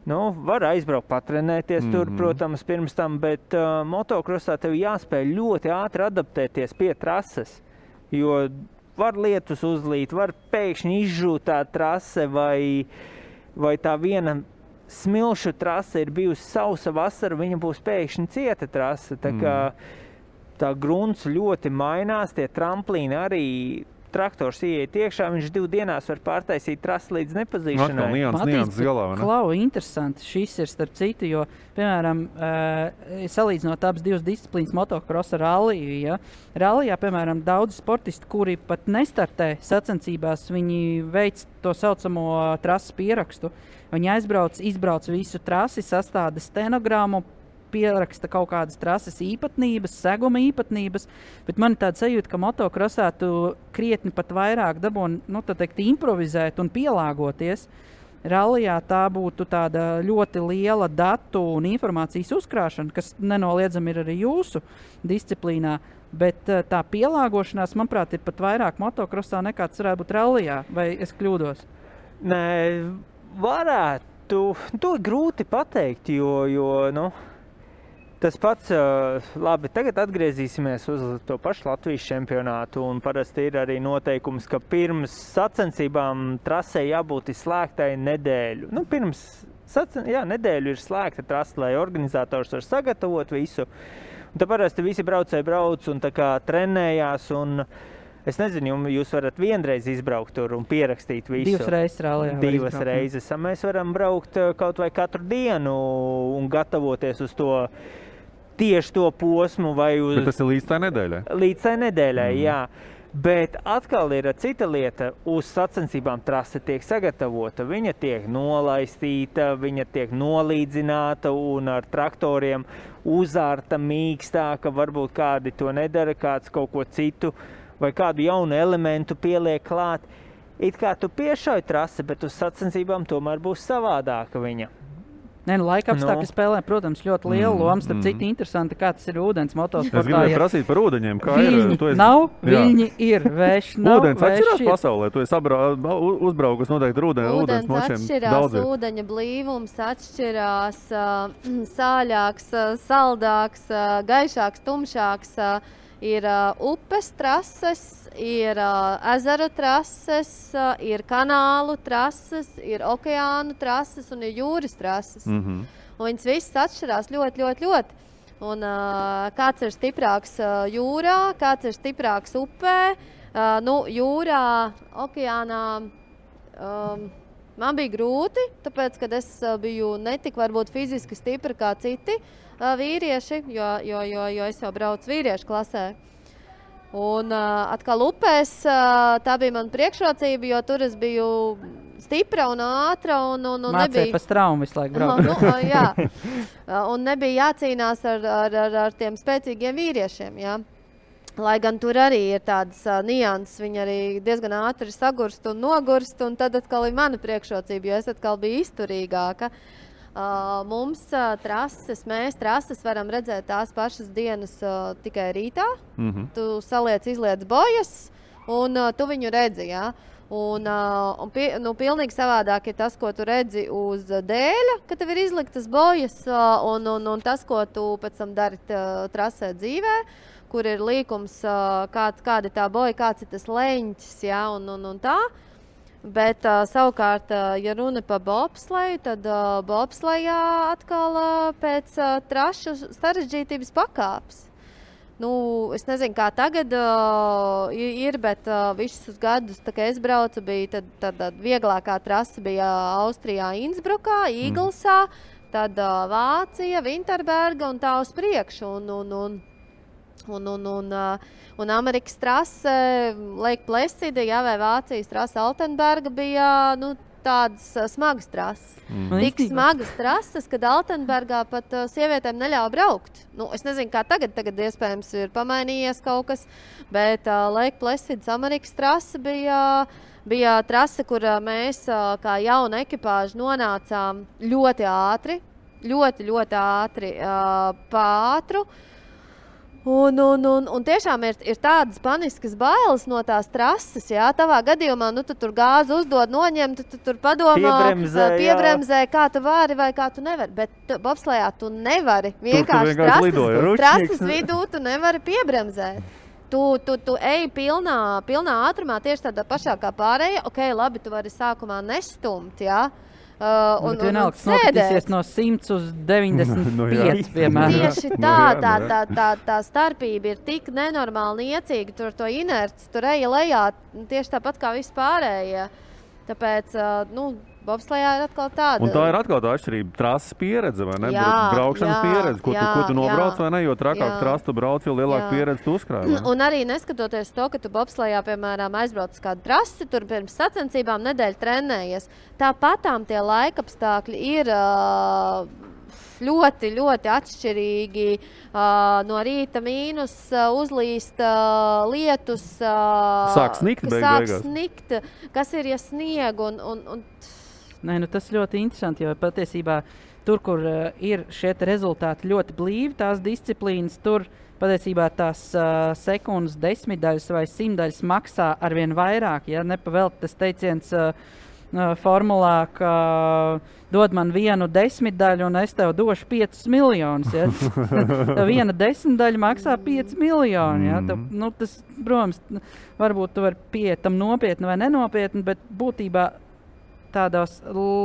Nu, var aizbraukt, patrenēties mm -hmm. tur, Mhm. protams, pirms tam, bet uh, motokrosā tev jāspēj ļoti ātri adaptēties pie trases. Jo var lietus uzlīt, var pēkšņi izžūt tā trase, vai, vai tā viena smilšu trase ir bijusi sausa vasara, viņa būs pēkšņi cieta trase. Tā, kā, tā grunts ļoti mainās, tie tramplīni arī. Traktors ieiet iekšā, viņš divas dienās var pārtaisīt trasi līdz nepazīšanai. nianses, nianses galā, ne? Klau, interesanti šis ir starp citu, jo, piemēram, uh, salīdzinot abas divas disciplīnas, motocross ar ralliju, ja, rallijā, piemēram, daudz sportisti, kuri pat nestartē sacensībās, viņi veic to saucamo trases pierakstu. Viņi aizbrauc, izbrauc visu trasi, sastāda stenogrammu, pieraksta kaut kādas trases īpatnības, seguma īpatnības, bet man ir tāds sajūta, ka motokrosā tu krietni pat vairāk dabūni nu, teikt, improvizēt un pielāgoties. Rallijā tā būtu tāda ļoti liela datu un informācijas uzkrāšana, kas nenoliedzami ir arī jūsu disciplīnā. Bet eh, tā pielāgošanās, manuprāt, ir pat vairāk motokrosā nekā tas varētu būt rallijā. Vai es kļūdos? Nē, varētu. To ir grūti pateikt, jo, jo nu, tas pats, labi, tagad atgriezīsimies uz to pašu Latvijas čempionātu. Parasti ir arī noteikums, ka pirms sacensībām trasē jābūt slēgtai nedēļu. Nu, pirms sacen, jā, nedēļu ir slēgta trase, lai organizators var sagatavot visu. Un tad parasti visi braucēji brauc un trenējās. Un, Es nezinu, jūs varat vienreiz izbraukt tur un pierakstīt visu. Divas reizes rallijā var Divas izbraukt. reizes. Mēs varam braukt kaut vai katru dienu un gatavoties uz to tieši to posmu vai uz Bet tas ir līdz tai nedēļai. līdz tai nedēļai. Mm. Jā. Bet atkal ir cita lieta. Uz sacensībām trase tiek sagatavota. Viņa tiek nolaistīta, viņa tiek nolīdzināta un ar traktoriem uzārta, mīkstāka. Varbūt kādi to nedara, kāds kaut ko citu vai kādu jaunu elementu pieliek klāt. It kā tu piešauj trasi, bet uz sacensībām tomēr būs savādāka viņa. Nē, nu, laika apstākļi Nu. no. spēlē, protams, ļoti lielu Mm, lomu. Starp mm. citu, interesanti, kā tas ir ūdens Es motosportā. gribēju ja prasīt par ūdeņiem. Kā Viļņi ir? Esi- nav, Jā. viļņi ir, nav. Ūdens atšķirās ir. pasaulē. Tu esi u- uzbraukus noteikti ar ūdeni. Ūdens Ūdens atšķirās, ūdeņa blīvums atšķirās, ā, sāļāks, ā, saldāks, ā, gaišāks, tumšāks. ā, Ir ā, upes trases, ir ā, ezeru trases, ā, ir kanālu trases, ir okeānu trases un ir jūras trases. Mhm. Un viņas visas atšķirās ļoti, ļoti, ļoti. Un, uh, kāds ir stiprāks uh, jūrā, kāds ir stiprāks upē. Uh, nu, jūrā, okeānā um, man bija grūti, tāpēc, ka es biju netik varbūt fiziski stipra kā citi vīrieši, jo, jo, jo, jo es jau braucu vīriešu klasē. Un atkal upēs tā bija mana priekšrocība, jo tur es biju stipra un ātra. Un, un, un Mācīja nebija- pa straumu visu laiku braukt. nu, ā, jā, un nebija jācīnās ar, ar, ar, ar tiem spēcīgiem vīriešiem. Jā. Lai gan tur arī ir tādas uh, nianses, viņi arī diezgan ātri sagurst un nogurst. Un tad atkal ir mana priekšrocība, jo es atkal biju izturīgāka. Uh, mums uh, trases, mēs trases varam redzēt tās pašas dienas uh, tikai rītā. Mhm. Tu saliec, izliec bojas, un uh, tu viņu redzi. Ja? Un, uh, un pie, nu, pilnīgi savādāk ir tas, ko tu redzi uz dēļa, kad tev ir izliktas bojas, uh, un, un, un tas, ko tu pēc tam dari uh, trasē dzīvē, kur ir līkums, kāds, kāda ir tā boja, kāds ir tas leņķis, ja? un, un, un tā. Bet uh, savukārt, uh, ja runa par bobsleju, tad uh, bobslejā atkal uh, pēc uh, trašu sarežģītības pakāpes. Nu, es nezinu, kā tagad uh, ir, bet uh, visus gadus, kad es braucu, bija tad, tad, tad vieglākā trase bija Austrijā, Innsbrukā, Īglsā, tad uh, Vācija, Vinterberga un tā uz priekšu. Un, un, un, un, un, un, uh, un Amerikas trase, Lake Placida, jā, vai Vācijas trase Altenberga bija nu, tādas uh, smagas trases. Man Tik smagas trases, ka Altenbergā pat uh, sievietēm neļāva braukt. Nu, es nezinu, kā tagad, tagad iespējams ir pamainījies kaut kas, bet uh, Lake Placidas Amerikas trase bija. Bija trase, kur ā, mēs, ā, kā jauna ekipāža, nonācām ļoti ātri, ļoti, ļoti ātri uh, pāri. Un, un, un, un tiešām ir, ir tādas paniskas bailes no tās trases. Jā, tavā gadījumā nu, tu tur gāzi uzdod, noņem, tu, tu tur padomā, Piebremzē, piebremzē, kā tu vari vai kā tu nevari. Bet bobslējā tu nevari. Vienkārši trases, trases vidū tu nevari piebremzēt. Tu, tu, tu ej pilnā, pilnā ātrumā, tieši tādā pašā kā pārējie. Ok, labi, tu vari sākumā nestumt. Jā. Uh, Un, un, un, un, un vienalga, tas sēdēt. nokatīsies no 100 uz 95, Nu, jā. piemēram. Tieši Nu tā, jā, tā, nu tā, tā, tā starpība ir tik nenormāli niecīga. Tur to inerci, tur eja lejā tieši tāpat kā vispārējie. Tāpēc, ā, nu, bobslējā ir atkal tāda. Un tā ir atkal tā atšķirība. Trases pieredze, vai ne? Jā, Bra- Braukšanas jā, pieredze, ko, tu, ko tu jā, nobrauc, jā. vai ne? Jo trakāk Jā. trasu tu brauc, jo lielāka Jā. pieredze tu uzkrāj. Un arī neskatoties to, ka tu bobslējā, piemēram, aizbrauc uz kādu trasi, tur pirms sacensībām nedēļu trenējies, tāpatām tie laikapstākļi ir ā, ļoti, ļoti atšķirīgi. Ā, No rīta mīnus, ā, uzlīst ā, lietus. ā, Sāk snikt beig sāk beigās. snikt, kas ir ja snieg un, un, un Nē, nu tas ļoti interesanti, jo patiesībā tur, kur uh, ir šie rezultāti ļoti blīvi, tās disciplīnas, tur patiesībā tās uh, sekundes, desmitdaļas vai simtdaļas maksā arvien vairāk. Ja nepavēlt tas teiciens. Uh, Formulā, ka dod man vienu desmitdaļu, un es tev došu 5 miljonus. Ja? Viena desmitdaļa maksā 5 miljonus. Ja? Tā, nu, tas, protams, varbūt tu vari pieiet tam nopietni vai nenopietni, bet būtībā tādos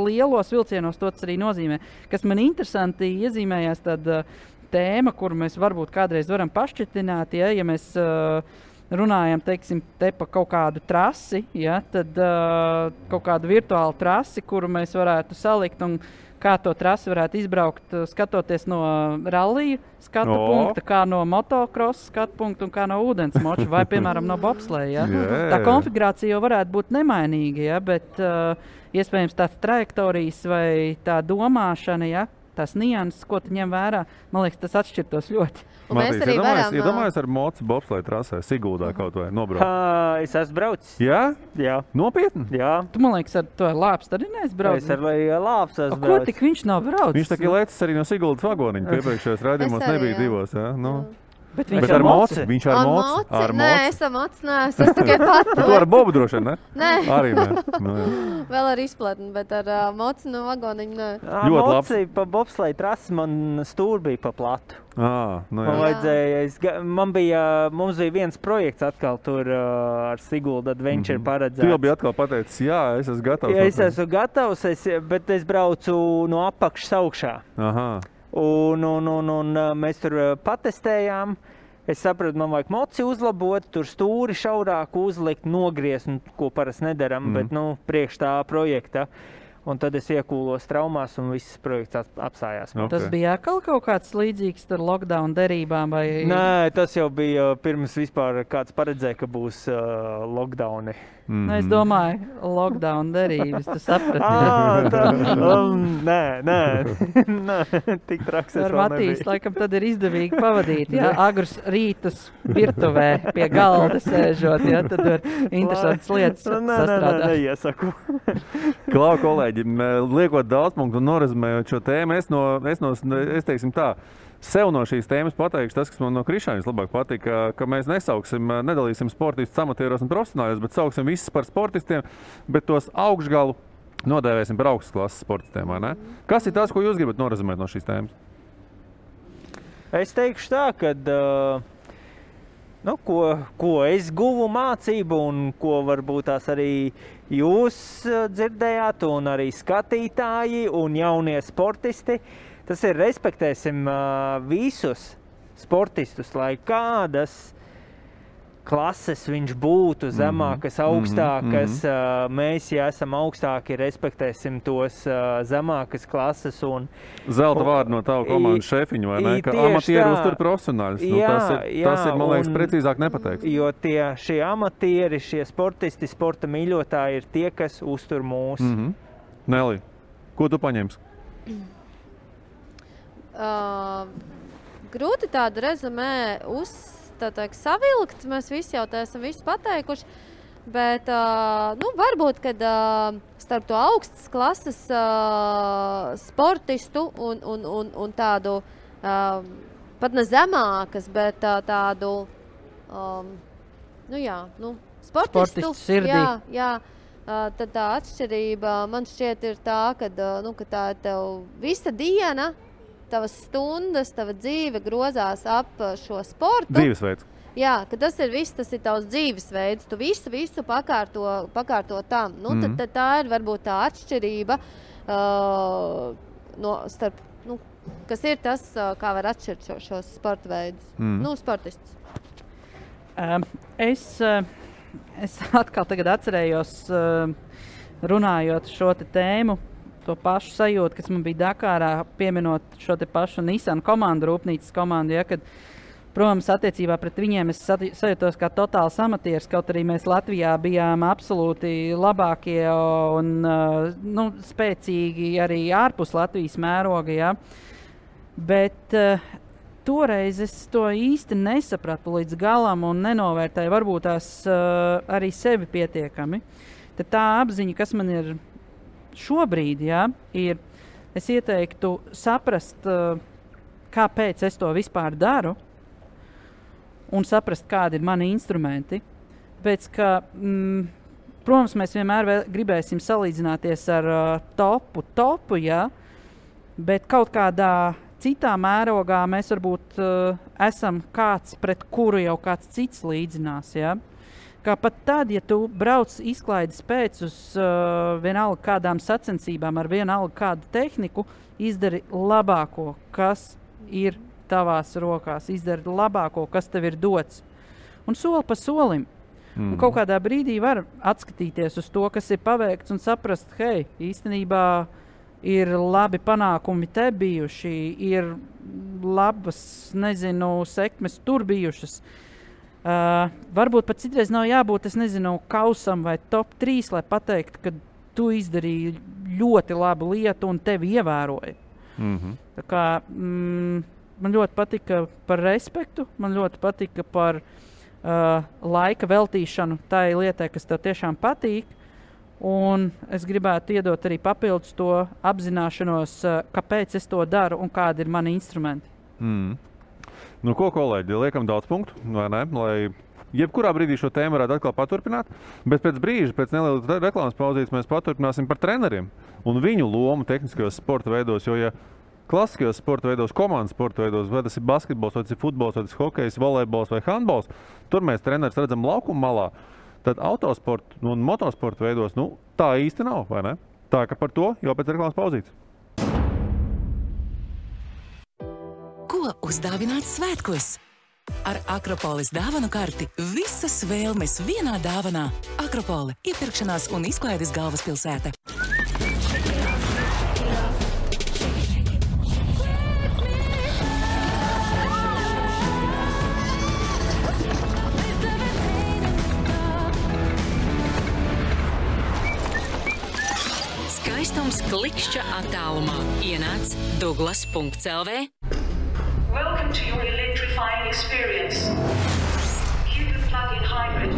lielos vilcienos to tas arī nozīmē. Kas man interesanti iezīmējās, tad uh, tēma, kuru mēs varbūt kādreiz varam pašķitināt, ja, ja mēs uh, runājam teiksim, te par kaut kādu trasi, ja, tad uh, kaut kādu virtuālu trasi, kuru mēs varētu salikt. Un, Kā to trasi varētu izbraukt, skatoties no rallija skatu O. oh. punkta, kā no motocross skatu punkta un kā no ūdensmoča vai, piemēram, no bobsleja. Ja? Jā. Tā konfigurācija jau varētu būt nemainīga, ja? bet uh, iespējams tās trajektorijas vai tā domāšana, ja? tās nianses, ko tu ņem vērā, man liekas, tas atšķirtos ļoti. Matīs, arī iedomājies- varam, Iedomājies ar mocu bobsleju trasē, Siguldā kaut vai nobraukt. Uh, es esmu braucis. Jā, Jā, nopietni. jā. Tu man liekas, ar to lāpstu arī neaizbrauc. Es ar lāpstu esmu Ko braucis. tik viņš nav braucis? Viņš tā kā lēcis arī no Siguldas vagoniņa, ka iepriekšējos rādījumos nebija jā. divos. Jā? Nu. Bet Viņš Bet ar ar moci? moci. Viņš ar Ar moci. moci? Ar Nē, moci. es tam atsnēs, es tikai pati. Tu ar bobu droši vien, ne? Nē, Arī nē. Nu, jā. vēl ar izplatni, bet ar uh, mocu no vagoniņa. nē. Ļoti labs. Ļoti Pa bobsleju trasi man stūri bija pa platu. Ā, nu, Man jā. Jā. vajadzēja, es, man bija, mums bija viens projekts atkal tur uh, ar Sigulda Adventure mm. -hmm. Tu jau paredzēts. biji atkal pateicis, jā, es esmu gatavs. Ja es esmu gatavs, es, bet es braucu no apakšas augšā. Aha. Un, un, un, un uh, mēs tur patestējām. Es sapratu, man vajag moci uzlabot, tur stūri šaurāk uzlikt, nogriezt, nu, ko parasti nedaram, mm. bet nu, priekš tā projekta. Un tad es iekūlos traumās, un viss projekts ap- apstājās. Ok. Tas bija atkal kaut kāds līdzīgs ar lockdown derībām. Vai... Nē, tas jau bija pirms vispār kāds paredzēja, ka būs uh, lockdowni. Nu, es domāju, lockdown derības. Tu saprati? Ah, tā, um, nē, nē, nē, tik traks. Ar Matīs, laikam, tad ir izdevīgi pavadīt. Jā, agrus rītus virtuvē pie galda sēžot. Jā, tad var interesantas lietas Nē, nē, nē, sastrādāt. neiesaku. Klau, kolēģi, liekot daudz punktu un norizmējot šo tēmu, es, no, es, no, es teiksim tā. Sev no šīs tēmas pateikšu, tas, kas man no Krišāņas labāk patīk, ka, mēs nesauksim, nedalīsim sportistus amatieros un profesionāļos, bet sauksim visus par sportistiem, bet tos augšgalu nodēvēsim par augstas klases sportistiem. ne? Kas ir tas, ko jūs gribat norizmēt no šīs tēmas? Es teikšu tā, ka. Uh, Nu, ko, ko es guvu mācību, un ko varbūt tās arī jūs uh, dzirdējāt, un arī skatītāji un jaunie sportisti. Tas ir respektēsim visus sportistus, lai kādas klases viņš būtu zemākas, mhm, augstākas. mhm. Uh, mēs, ja esam augstāki, respektēsim tos zemākas klases. Un, Zelta vārdu no tava komandas šefiņa, vai ne? Ka tā. uztur profesionāļus. Nu, tas, ir, tas jā, ir, man liekas, un- precīzāk nepateikts. Jo tie šie amatieri, šie sportisti, sporta mīļotāji ir tie, kas uztur mūs. Mm -hmm. Nelī, ko tu paņemsi? Uh, grūti tādu rezumē uz, tā teikt, savilkt. Mēs visi jau tā esam pateikuši. Bet uh, nu, varbūt kad, uh, starp to augstas klases uh, sportistu un, un, un, un tādu uh, pat ne zemākas, bet uh, tādu um, nu, jā, nu, sportistu, Sportistu sirdī. Jā, jā. Uh, tad tā atšķirība man šķiet ir tā, ka, uh, nu, ka tā ir visa diena, tavas stundas, tava dzīve grozās ap uh, šo sportu. Dzīvesveids. Jā, ka tas ir viss, tas ir tavs dzīvesveids. Tu visu, visu pakārto, pakārto tam. Nu, mm. Mhm. tad, tad tā ir varbūt tā atšķirība, uh, no, starp, nu, kas ir tas, uh, kā var atšķirt šo, šos sporta veidus. Mhm. Nu, sportistus. Um, es, uh, es atkal tagad atcerējos, uh, runājot šo tēmu, to pašu sajūtu, kas man bija Dakārā, pieminot šo pašu Nissan komandu, rūpnīcas komandu. Ja, kad, Protams, attiecībā pret viņiem es sajūtos kā totāls amatieris, kaut arī mēs Latvijā bijām absolūti labākie un nu, spēcīgi arī ārpus Latvijas mēroga. Ja. Bet toreiz es to īsti nesapratu līdz galam un nenovērtēju varbūt tās uh, arī sevi pietiekami. Tad tā apziņa, kas man ir šobrīd, ja, ir, es ieteiktu saprast, uh, kāpēc es to vispār daru, un saprast, kādi ir mani instrumenti. Pēc, ka, mm, protams, mēs vienmēr gribēsim salīdzināties ar uh, topu, topu, ja, bet kaut kādā citā mērogā mēs varbūt uh, esam kāds, pret kuru jau kāds cits līdzinās. Ja? Kā pat tad, ja tu brauc izklaides pēc uz uh, vienalga kādām sacensībām ar vienalga kādu tehniku, izdari labāko, kas ir tavās rokās, izdari labāko, kas tev ir dots. un soli pa solim. Mm. Un kaut kādā brīdī var atskatīties uz to, kas ir paveikts, un saprast, hei, īstenībā ir labi panākumi te bijuši, ir labas, nezinu, sekmes tur bijušas. Uh, varbūt pat citreiz nav jābūt, es nezinu, kausam vai top 3, lai pateiktu, ka tu izdarīji ļoti labu lietu un tevi ievēroja. Mm -hmm. Tā kā, mm, man ļoti patika par respektu, man ļoti patika par uh, laika veltīšanu tai lietai, kas tev tiešām patīk. Un es gribētu iedot arī papildus to apzināšanos, uh, kāpēc es to daru un kādi ir mani instrumenti. Mm. Nu, ko, kolēģi, liekam daudz punktu, vai ne? Lai jebkurā brīdī šo tēmu varētu atkal paturpināt. Bet pēc brīža, pēc nelielas re- reklāmas pauzītes, mēs paturpināsim par treneriem un viņu lomu tehniskajos sporta veidos. Jo, ja klasiskajos sporta veidos, komandas sporta veidos, vai tas ir basketbols, vai tas ir futbols, vai tas ir hokejs, volejbols vai handbols, tur mēs trenerus redzam laukuma malā. Tad autosporta un motosporta veidos nu, tā īsti nav. Tā ka par to jau pēc reklāmas pauzītes. Ko uzdāvināt svētkos? Ar Akropolis dāvanu karti visas vēlmes vienā dāvanā. Akropole - iepirkšanās un izklaides galvaspilsēta. Skaistums klikšķa attālumā ienāc Douglas.CLV. Welcome to your electrifying experience. Cupid plug-in hybrid.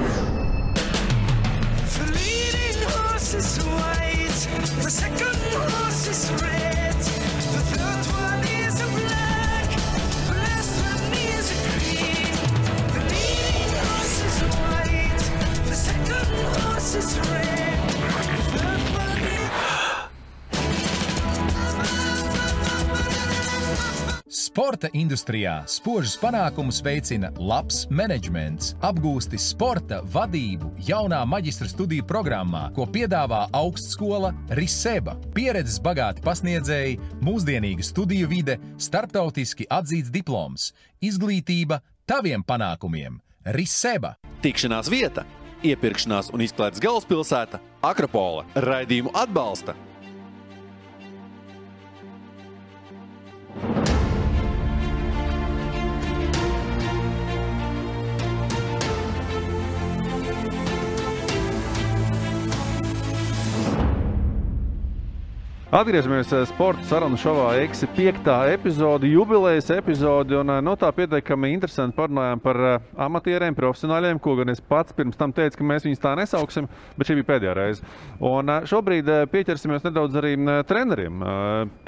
The leading horse is white, the second horse is red, the third one is a black, the last one is a green. The leading horse is white, the second horse is red, Sporta industrijā spožus panākumus veicina labs menedžments, apgūsti sporta vadību jaunā maģistra studiju programmā, ko piedāvā augstskola Riseba. Pieredzes bagāti pasniedzēji, mūsdienīga studiju vide, starptautiski atzīts diploms, izglītība taviem panākumiem - Riseba. Tikšanās vieta, iepirkšanās un izklaides galvaspilsēta - Akropola. Raidījumu atbalsta Atgriežamies eh, sporta sarunu šovā, Eksi 5. epizode, jubilejas epizode. Un, eh, no tā pietiekami interesanti parunājām par uh, amatieriem, profesionāļiem, ko gan es pats pirms tam teicu, ka mēs viņus tā nesauksim, bet šī bija pēdējā reize. Un šobrīd pieķersimies nedaudz arī uh, treneriem.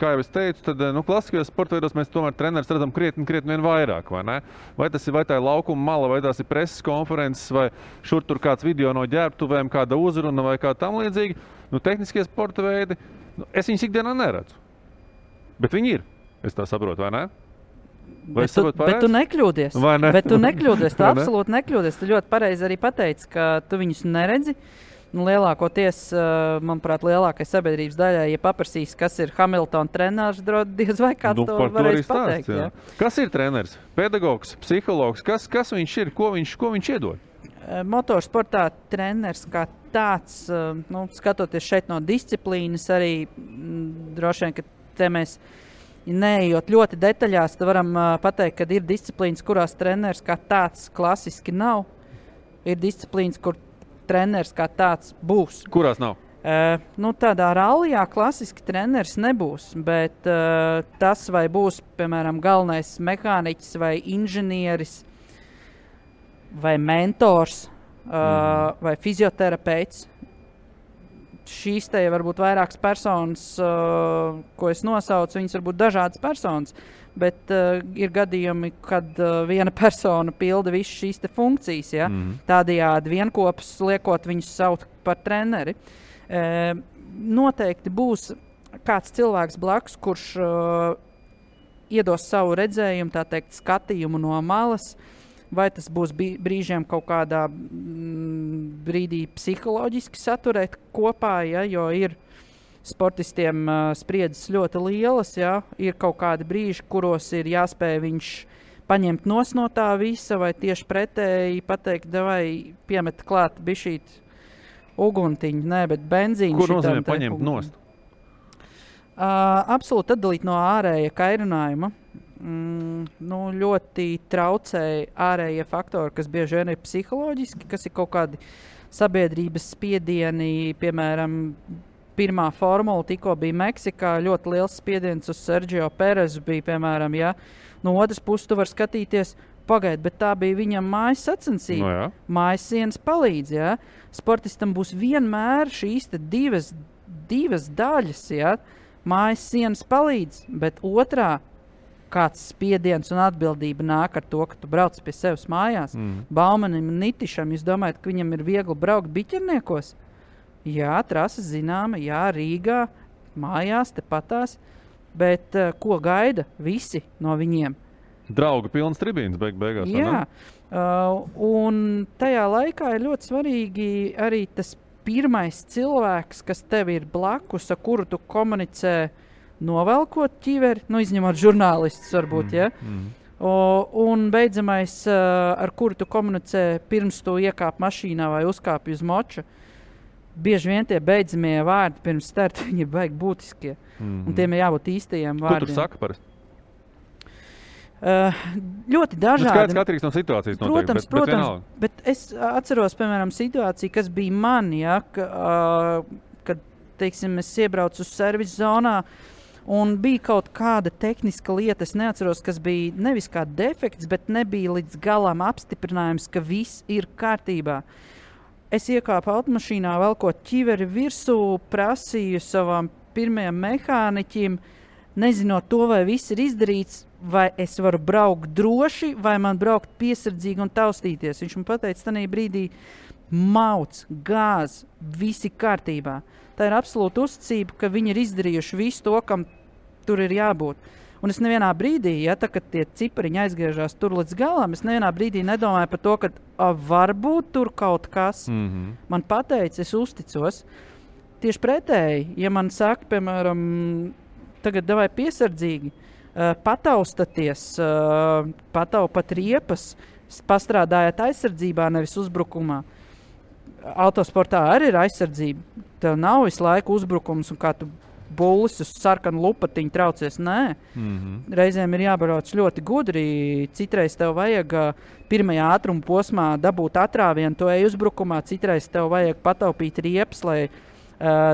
Kā jau es teicu, tad nu, klasiskajos sporta veidos mēs tomēr trenerus redzam krietni, krietni vairāk. Vai, ne? vai tas ir vai tā ir laukuma mala, vai tās ir preses konferences, vai šur tur kāds video no ģērbtuvēm, kāda uzruna vai kā tam līdzīga. Nu, tehniskie sporta veidi. Nu, es viņus ikdienā neredzu. Bet viņi ir. Es tā saprotu, vai ne? Vai Bet tu, bet tu nekļūdies. Vai ne? Bet tu nekļūdies. Tu Vai ne? absolūti nekļūdies. Tu ļoti pareizi arī pateici, ka tu viņus neredzi. Nu, lielākoties, uh, manuprāt, lielākajai sabiedrības daļai, ja paprasīs, kas ir Hamiltona treneris, diez vai kāds Nu, to par to varēs stāsts. pateikt. jā. jā. Kas ir treneris? Pedagogs, psihologs. Kas, kas viņš ir? Ko viņš, ko viņš iedod? Eh, Motorsportā treneris kā tāds, eh, nu, skatoties šeit no disciplīnas, arī mm, droši vien, ka te mēs neejot ļoti detaļās, tad varam uh, pateikt, ka ir disciplīnas, kurās treneris kā tāds klasiski nav. Ir disciplīnas, kur treneris kā tāds būs. Kurās nav? Uh, nu, tādā rallijā klasiski treneris nebūs, bet uh, tas, vai būs piemēram galvenais mehāniķis vai inženieris vai mentors mm. vai fizioterapeits. Šīs te var būt vairākas personas, uh, ko es nosaucu. Viņas var būt dažādas personas, bet uh, ir gadījumi, kad uh, viena persona pilda visas šīs funkcijas. Ja? Mm. Tādējādi vienopus liekot viņus saukt par treneri. Uh, noteikti būs kāds cilvēks blakus, kurš uh, iedos savu redzējumu, tā teikt, skatījumu no malas. Vai tas būs brīžiem kaut kādā mm, brīdī psiholoģiski saturēt kopā, ja, jo ir sportistiem uh, spriedzes ļoti lielas. Ja, ir kaut kādi brīži, kuros ir jāspēj viņš paņemt no tā visa, vai tieši pretēji pateikt, vai piemet klāt bišķīt uguntiņu, nē, bet benzīnu. Ko šitam nozīmē paņemt nost? Uh, absolūti atdalīt no ārēja kairinājuma. Mm, nu, ļoti traucēja ārējie faktori, kas bieži vien ir psiholoģiski, kas ir kaut kādi sabiedrības spiedieni. Piemēram, pirmā formula tikko bija Meksikā. Ļoti liels spiediens uz Sergio Perezu bija. Piemēram, ja no otras puses tu vari skatīties. Pagaidiet, bet tā bija viņam mājas sacensība. No jā. mājas sienas palīdz. Ja? Sportistam būs vienmēr šīs divas, divas daļas. Ja? Mājas sienas palīdz, bet otrā kāds spiediens un atbildība nāk ar to, ka tu brauc pie sevis mājās. Mm. Baumanim un Nitišam, jūs domājat, ka viņam ir viegli braukt biķerniekos? Jā, trasa zināma, jā, Rīgā, mājās, tepatās. Bet uh, ko gaida visi no viņiem? Draugu pilns tribīns beig beigās. Jā, uh, un tajā laikā ir ļoti svarīgi arī tas pirmais cilvēks, kas tev ir blakus, ar kuru tu komunicē, novelkot ķiveri, nu, izņemot žurnālistus, varbūt. Mm. Ja? Mm. O, un beidzamais, ar kuru tu komunicē pirms tu iekāp mašīnā vai uzkāpj uz moča. Bieži vien tie beidzamie vārdi pirms starta ir baigi būtiskie. Mm. Un tiem ir jābūt īstajiem Ko tur vārdiem. saka parasti? Uh, ļoti Nu, dažādi. Skaidrs, ka atkarīgs no situācijas. noteikti, Protams, bet, protams. Bet. Bet es atceros, piemēram, situāciju, kas bija man, ja, ka, uh, kad teiksim, es iebraucu uz servisu zonā. Un bija kaut kāda tehniska lieta, es neatceros, kas bija nevis kā defekts, bet nebija līdz galam apstiprinājums, ka viss ir kārtībā. Es iekāpu automašīnā, velkot ķiveri virsū, prasīju savam pirmajam mehāniķim, nezinot to, vai viss ir izdarīts, vai es varu braukt droši, vai man braukt piesardzīgi un taustīties. Viņš man teica, tajā brīdī mauc, gāz, viss ir kārtībā. Tā ir absolūta uzticība, ka viņi ir izdarījuši visu to, kam tur ir jābūt. Un es nevienā brīdī, ja tā, tie cipariņi aizgriežas tur līdz galam, es nevienā brīdī nedomāju par to, ka a, varbūt tur kaut kas Mm -hmm. man pateica, es uzticos. Tieši pretēji, ja man saka, piemēram, tagad vai piesardzīgi, uh, pataustaties, uh, pataupat riepas, pastrādājot aizsardzībā, nevis uzbrukumā. Autosportā arī ir aizsardzība. Tev nav visu laiku uzbrukums, un kā tu būlis uz sarkanu lupatiņu traucies. Nē, Mm -hmm. reizēm ir jābrauc ļoti gudri. Citreiz tev vajag pirmajā ātruma posmā dabūt atrāvienu, to eju uzbrukumā, citreiz tev vajag pataupīt riepas, uh,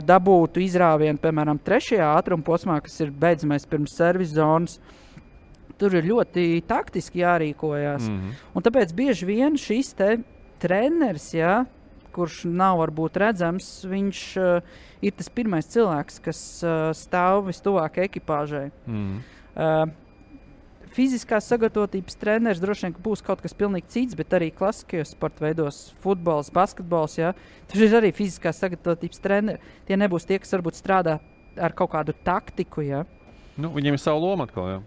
dabūtu izrāvienu, piemēram, trešajā ātruma posmā, kas ir beidzamais pirms servisa zonas. Tur ir ļoti taktiski jārīkojas. Mm -hmm. Un tāpēc bieži vien šis treneris, ja, kurš nav varbūt redzams, viņš uh, ir tas pirmais cilvēks, kas uh, stāv vistuvāk ekipāžai. Mm. Uh, fiziskās sagatavotības treneris droši vien ka būs kaut kas pilnīgi cits, bet arī klasiskajos sporta veidos, futbols, basketbols. Ja, tur ir arī fiziskās sagatavotības treneri. Tie nebūs tie, kas varbūt strādā ar kaut kādu taktiku. Ja. nu, viņiem ir sava loma atkal. Jā.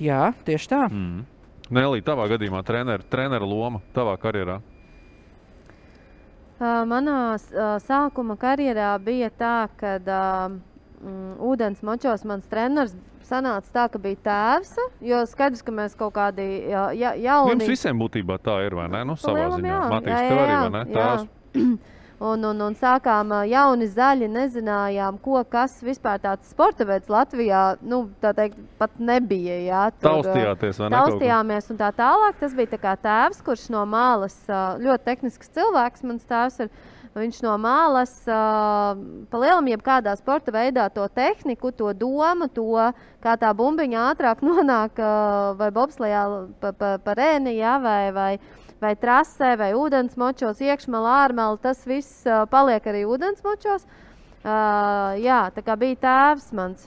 Jā, tieši tā. Mm. Nelī, tavā gadījumā treneru, treneru loma tavā karjerā. Uh, manā uh, sākuma karjerā bija tā, ka uh, mm, ūdens močos mans treneris sanāca tā, ka bija tēvs. Jo skaidrs, ka mēs kaut kādi ja, ja, jauni. Jums visiem būtībā tā ir, vai ne? Nu, savā lielam, ziņā. jā. Matīs, Jā, tev jā, arī, jā, vai ne? Tēvs. Un, un, un sākām jauni zaļi, nezinājām, ko, kas vispār tāds sporta veids Latvijā nu, tā teikt, pat nebija. Jā, tur, Taustījāties, vai ne? Taustījāmies un tā tālāk. Tas bija tā kā tēvs, kurš no malas ļoti tehnisks cilvēks. Mans tēvs ir. Viņš no malas palielam, jebkādā sporta veidā to tehniku, to domu, to kā tā bumbiņa ātrāk nonāk ā, vai bobslējā pa, pa, pa rēni, jā, vai, vai, vai trasē, vai ūdensmočos, iekšmalā, ārmalā. Tas viss ā, paliek arī ūdensmočos. Uh, jā, tā kā bija tēvs mans.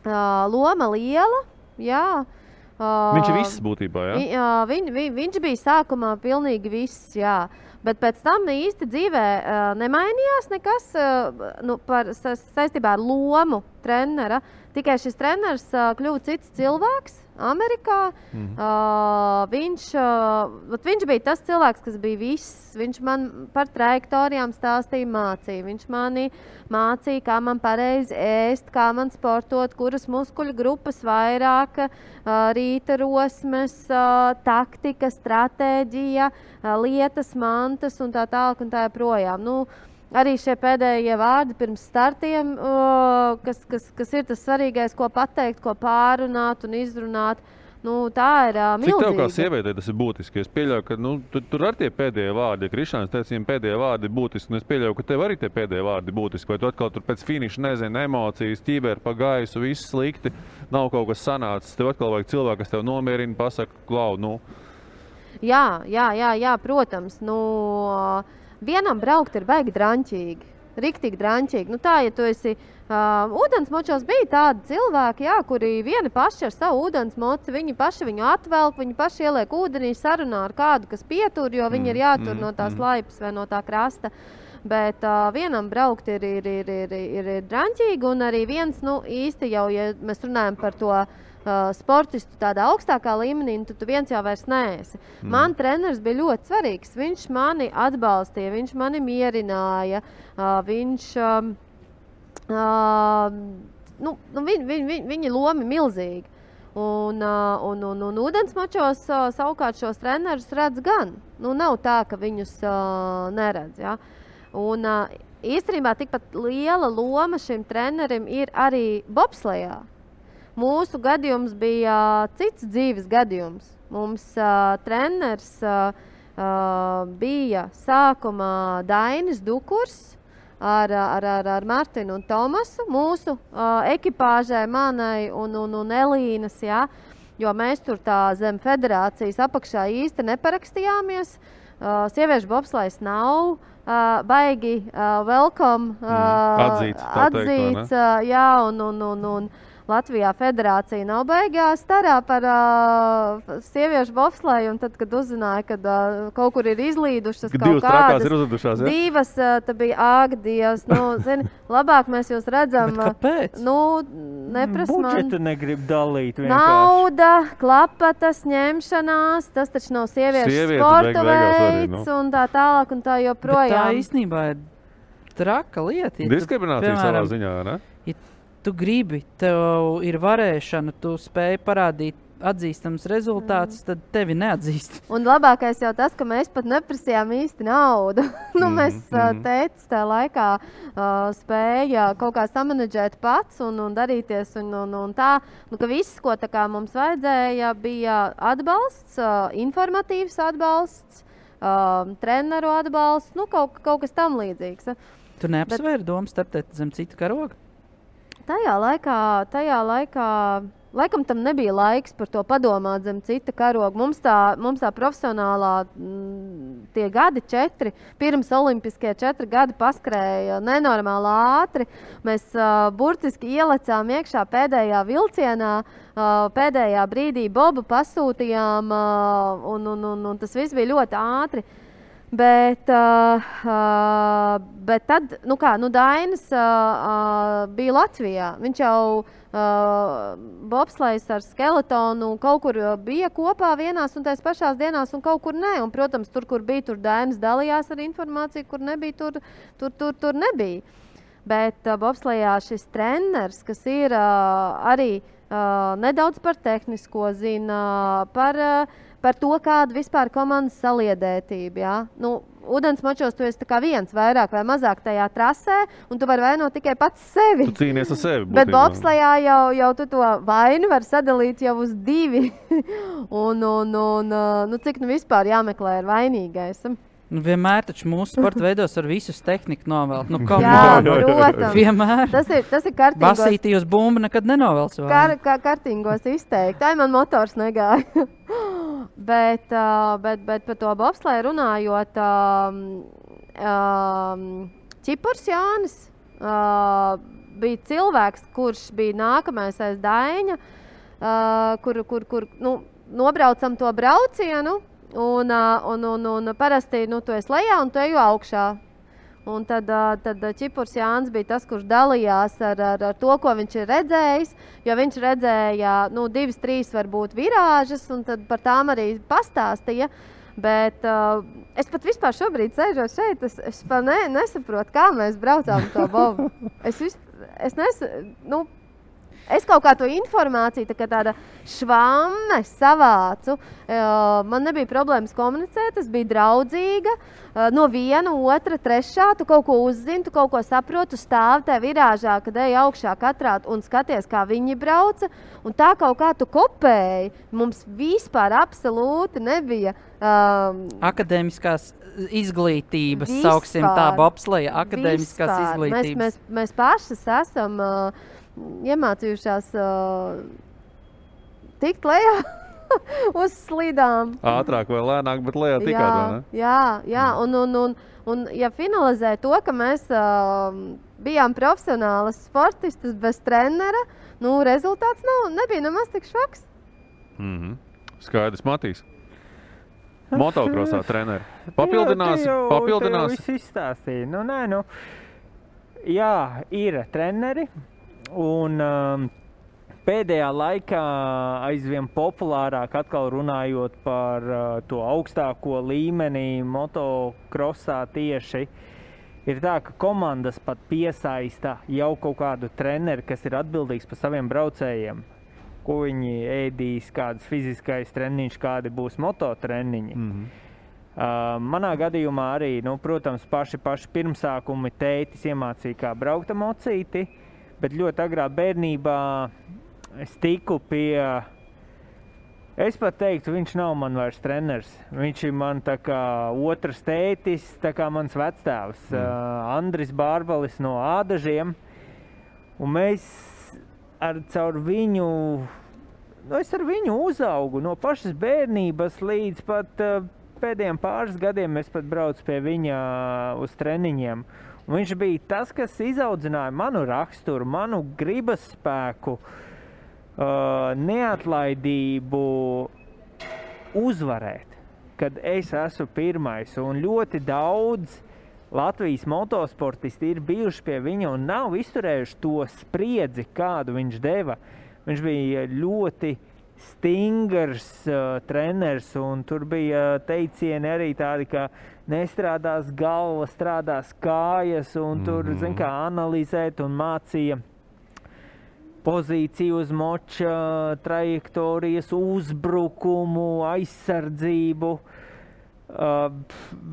Uh, loma liela. Jā, uh, Viņš ir viss būtībā, jā? Vi, jā, viņ, vi, viņš bija sākumā pilnīgi viss, jā. Bet pēc tam īsti dzīvē uh, nemainījās nekas uh, nu, par, sa, saistībā ar lomu. trenera. Tikai šis treneris uh, kļuva cits cilvēks Amerikā. Mhm. Uh, viņš, uh, viņš bija tas cilvēks, kas bija viss. Viņš man par trajektorijām stāstīja, mācīja. Viņš manī mācīja, kā man pareizi ēst, kā man sportot, kuras muskuļu grupas vairāk, uh, rīta rosmes, uh, taktika, stratēģija, uh, lietas, mantas un tā tālāk un tā joprojām. Nu, Arī šie pēdējie vārdi pirms startiem, uh, kas, kas, kas ir tas svarīgais, ko pateikt, ko pārunāt un izrunāt. Nu, tā ir uh, Cik tev kā milzīga. sievietei tas ir būtiski? Es pieļauju, ka nu, tu, tur arī tie pēdējie vārdi, ja Krišāns teica, viņam pēdējie vārdi ir būtiski. un Es pieļauju, ka tev arī tie pēdējie vārdi ir būtiski. Vai tu atkal tur pēc finiša nezini, emocijas, ķīvēr pa gaisu, viss slikti, nav kaut kas sanācis. Tev atkal vajag cilvēku, kas tev nomierina, pasaka, klau, nu, Jā, jā, jā, jā protams. Nu, vienam braukt ir baigi drāmķīgi. Riktīgi drāmķīgi. Nu, tā, ja tu esi uh, ūdensmočos, bija tādi cilvēki, jā, kuri vieni paši ar savu ūdensmoci, viņi paši viņu atvelk, viņi paši ieliek ūdenī, sarunā ar kādu, kas pietur, jo viņi ir jātur mm, no tās mm. laipas vai no tā krasta. Bet uh, vienam braukt ir, ir, ir, ir, ir, ir drāmķīgi, un arī viens, nu, īsti jau, ja mēs runājam par to uh, sportistu tādā augstākā līmenī, nu, tad tu viens jau vairs neesi. Mm. Man treneris bija ļoti svarīgs. Viņš mani atbalstīja, viņš mani mierināja, uh, viņš. Um, uh, nu, nu, viņ, viņ, viņ, viņa loma ir milzīga. Un, uh, un, un, un ūdensmačos uh, savukārt šos trenerus redz gan. Nu, nav tā, ka viņus uh, neredz. Ja? Un, uh, īstenībā tikpat liela loma šim trenerim ir arī bobslējā. Mūsu gadījums bija uh, cits dzīves gadījums. Mums uh, treneris uh, uh, bija sākumā Dainis Dukurs ar, ar, ar, ar Martinu un Tomasu. Mūsu uh, ekipāžai, manai un, un, un Elīnas. Ja, jo mēs tur tā zem federācijas apakšā īsti neparakstījāmies. Uh, sieviešu bobslēgs nav uh, baigi uh, welcome, uh, atzīts, tā teikt, atzīts uh, jā, un, un, un, un Latvijā federācija nav baigā starā par uh, sieviešu bobslēju. un Tad, kad uzzināja, ka uh, kaut kur ir izlīdušas Ka divas kādas ir uzlidušās, ja? divas, uh, bija āgdies. Nu, zini, labāk mēs jūs redzam. Kāpēc? Nu, neprast man. Negrib dalīt. vienkārši. Nauda, klapatas, ņemšanās, tas taču nav sieviešu Sievietes sporta beigās arī, veids, nu. un tā tālāk, un tā Bet tā joprojām. īstenībā ir traka lieta. Ja Diskriminācija savā ziņā, ne? Tu gribi, tev ir varēšana, tu spēj parādīt atzīstams rezultāts, tad tevi neatzīst. Un labākais jau tas, ka mēs pat neprasījām īsti naudu. nu, Mhm, mēs mhm. teicu, tajā laikā uh, spēja kaut kā samanģēt pats un, un darīties. Un, un, un tā, nu, ka viss, ko tā kā mums vajadzēja, bija atbalsts, uh, informatīvs atbalsts, uh, treneru atbalsts, nu, kaut, kaut kas tam līdzīgs. Tu neapsvēri domu startēt zem cita karoga. Tajā laikā, tajā laikā, laikam tam nebija laiks par to padomāt zem cita karoga. Mums tā, mums tā profesionālā, mm, tie gadi, četri, pirms Olimpiskie četri gadi paskrēja nenormāli ātri. Mēs uh, burtiski ielecām iekšā pēdējā vilcienā, uh, pēdējā brīdī Bobu pasūtījām, uh, un, un, un, un tas viss bija ļoti ātri. Bet, uh, uh, bet tad, nu kā, nu Dainis uh, uh, bija Latvijā. Viņš jau uh, bobslēgs ar skeletonu kaut kur uh, bija kopā vienās un tās pašās dienās, un kaut kur nē. Un, protams, tur, kur bija, tur Dainis dalījās ar informāciju, kur nebija, tur, tur, tur, tur nebija. Bet uh, bobslējā šis treneris, kas ir uh, arī uh, nedaudz par tehnisko, zina par, uh, par to, kāda vispār ir komandas saliedētība. Ja? Nu, Vodens mačos tu esi tā kā viens, vairāk vai mazāk tajā trasē, un tu vari vainot tikai pats sevi. Tu cīnies ar sevi. Bet būtībā. bobslējā jau, jau tu to vainu var sadalīt jau uz divi. un, un, un, uh, nu, cik nu vispār jāmeklē ir vainīgais? Nu, vienmēr taču mūsu sporta veidos ar visus tehniku novēlt. Nu, Jā, protams. Vienmēr. Tas ir, tas ir kārtīgos. Basītī uz bumbu nekad nenovelc. vai Kar, ne? kā kartīgos izteikti. Tā man motors negāja. Bet, bet, bet par to bobslēju runājot, Čipars Jānis bija cilvēks, kurš bija nākamais aiz Daņa, uh, kur, kur, kur nu, nobraucam to braucienu. Un, un, un, un parasti nu, tu esi lejā un tu ej augšā. Un tad, tad Čipurs Jānis bija tas, kurš dalījās ar, ar, ar to, ko viņš ir redzējis. Jo viņš redzēja nu, divas, trīs varbūt virāžas, un par tām arī pastāstīja. Bet uh, es pat vispār šobrīd sēžot šeit, es, es ne, nesaprotu, kā mēs braucām to bobu. Es, vis, es, nes, nu, es kaut kā to informāciju tā tāda švāme savācu. Man nebija problēmas komunicēt, es biju draudzīga. No viena, otra, trešā. Tu kaut ko uzzini, tu kaut ko saproti, stāvi tajā virāžā, kad ej augšā katrā un skaties, kā viņi brauca. Un tā kaut kā tu kopēji. Mums vispār absolūti nebija. Um, Akadēmiskās izglītības, Vispār. sauksim tā, bobsleja, akadēmiskās Vispār. izglītības. Mēs, mēs, mēs pašas esam uh, iemācījušās uh, tikt lejā uz slīdām. Ātrāk vai lēnāk, bet lejā vai ne? jā, jā. Un, un, un, un, ja finalizē to, ka mēs uh, bijām profesionāli sportistas bez trenera, nu, rezultāts nav, nebija nemaz tik švaks. Mm -hmm. Skaidrs, Matīs. Motokrosā treneri. Papildinās, papildinās. Tas viss izstāstīja. Nu, nē, nu, jā, ir treneri. Un um, pēdējā laikā aizvien populārāk atkal runājot par uh, to augstāko līmeni motokrosā tieši. Ir tā, ka komandas pat piesaista jau kaut kādu treneri, kas ir atbildīgs par saviem braucējiem. Ko viņi ēdīs, kādas fiziskais treniņš, kādi būs mototreniņi. Mm -hmm. Uh, manā gadījumā arī, nu, protams, paši, paši pirmsākumi tētis iemācīja, kā braukt ar mocīti, bet ļoti agrā bērnībā es tiku pie. Es pat teiktu, viņš nav man vairs treneris. Viņš ir man tā kā otrs tētis, tā kā mans vectēvs, mm. uh, Andris Bārbalis no Ādažiem. Un mēs ar caur viņu, nu, es ar viņu uzaugu no pašas bērnības līdz pat uh, pēdējiem pāris gadiem. Es pat braucu pie viņa uz treniņiem. Un viņš bija tas, kas izaudzināja manu raksturu, manu gribas spēku, uh, neatlaidību uzvarēt, kad es esmu pirmais. Un ļoti daudz Latvijas motosportisti ir bijuši pie viņa un nav izturējuši to spriedzi, kādu viņš deva. Viņš bija ļoti stingrs uh, treneris, un tur bija teicieni arī tādi, ka nestrādās galva, strādās kājas, un mm -hmm. tur, zin kā, analizēt un mācīja pozīciju uz moča, trajektorijas, uzbrukumu, aizsardzību. Uh,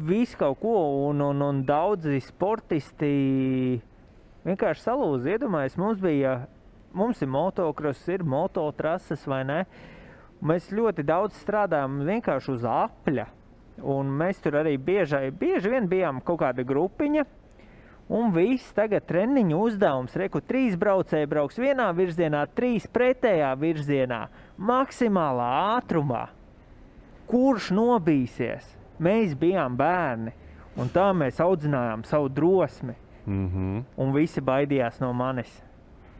visu kaut ko, un, un, un daudzi sportisti vienkārši salūza. Iedomājieties, mums bija, mums ir motocross, ir mototrases vai ne? Mēs ļoti daudz strādājam vienkārši uz apļa. Un mēs tur arī bieži, bieži vien bijām kaut kāda grupiņa. Un viss tagad treniņu uzdevums, reku, trīs braucēji brauks vienā virzienā, trīs pretējā virzienā, maksimālā ātrumā. Kurš nobīsies? Mēs bijām bērni, un tā mēs audzinājām savu drosmi. Mm -hmm. Un visi baidījās no manis.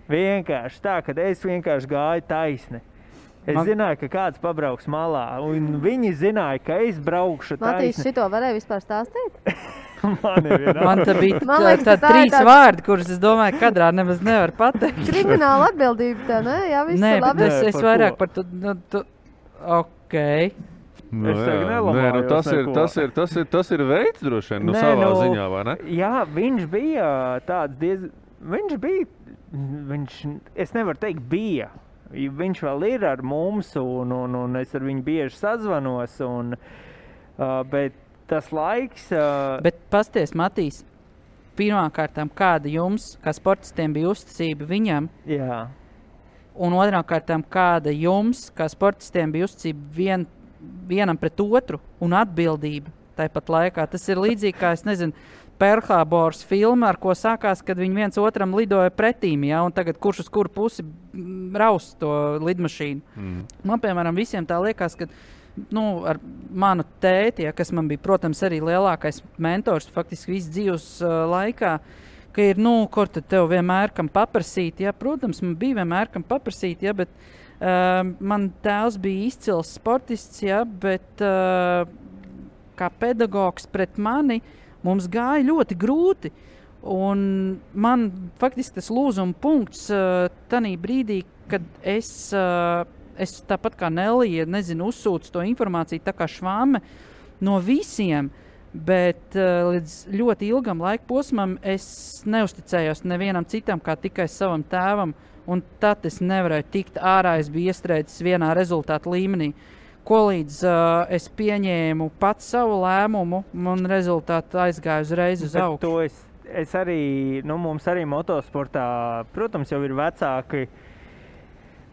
Vienkārši tā, ka es vienkārši gāju taisni. Es Man... Zināju, ka kāds pabrauks malā, un viņi zināja, ka es braukšu Matīs, taisni. šito varēja vispār stāstīt? Man, Man te bija Man tā, liekas, tā, ka tā ir trīs tāds- vārdi, kurus es domāju, ka kadrā nemaz nevar pateikt. Krimināla atbildība, tā, ne? Jā, viss Nē, labi. es, Nē, es par vairāk ko? par to. Nu, tu, ok. Nu, jā. Nē, nu, tas, ir, tas, ir, tas, ir, tas ir veids, droši vien, nu, Nē, savā nu, ziņā, vai ne? Jā, viņš bija tāds diezgan. Viņš bija. Viņš, es nevaru teikt, bija. Viņš vēl ir ar mums, un, un, un es ar viņu bieži sazvanos. Un, uh, bet tas laiks. Uh, Bet pasties, Matīs, pirmkārt, kāda jums, kā sportistiem, bija uzticība viņam, jā, un otrām kārtām, kāda jums, kā sportistiem, bija uzticība vien, vienam pret otru un atbildība tāpat laikā. Tas ir līdzīgi kā, nezinu, Perlhābors filma, ar ko sākās, kad viņi viens otram lidoja pretīm, ja, un tagad kurš uz kuru pusi mm, raus to lidmašīnu. Mm. Man, piemēram, visiem tā liekas, ka nu, ar manu tēti, ja, kas man bija, protams, arī lielākais mentors faktiski visu dzīves uh, laikā, ir, nu, kur tad tev vienmēr kam paprasīt. Ja? Protams, man bija vienmēr kam paprasīt, ja, bet uh, man tēvs bija izcils sportists, ja, bet uh, kā pedagogs pret mani. Mums gāja ļoti grūti. Un man faktiski tas lūzuma punkts uh, tajā brīdī, kad es, uh, es tāpat kā Nelija, nezinu, uzsūcu to informāciju tā kā švāme no visiem. Bet uh, līdz ļoti ilgam laika posmam es neusticējos nevienam citam, kā tikai savam tēvam. Un tad es nevarēju tikt ārā. Es biju iestrēdzis vienā rezultātu līmenī. Ko līdz uh, es pieņēmu pats savu lēmumu, un rezultāti aizgāja uzreiz uz augšu. es, es arī, nu, mums arī motosportā, protams, jau ir vecāki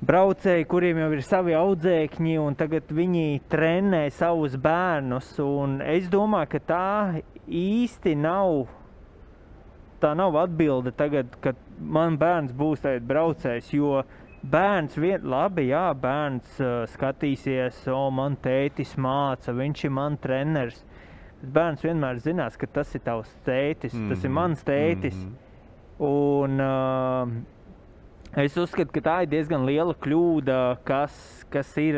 braucēji, kuriem jau ir savi audzēkņi, un tagad viņi trenē savus bērnus. Es domāju, ka tā īsti nav. Tā nav atbilde tagad, kad man bērns būs tāds braucējs. Jo bērns vien, labi, jā, bērns uh, skatīsies, o, man tētis māca, viņš ir mans treneris. Bet bērns vienmēr zinās, ka tas ir tavs tētis, mm -hmm. tas ir mans tētis. Mm -hmm. Un, uh, es uzskatu, ka tā ir diezgan liela kļūda, kas, kas ir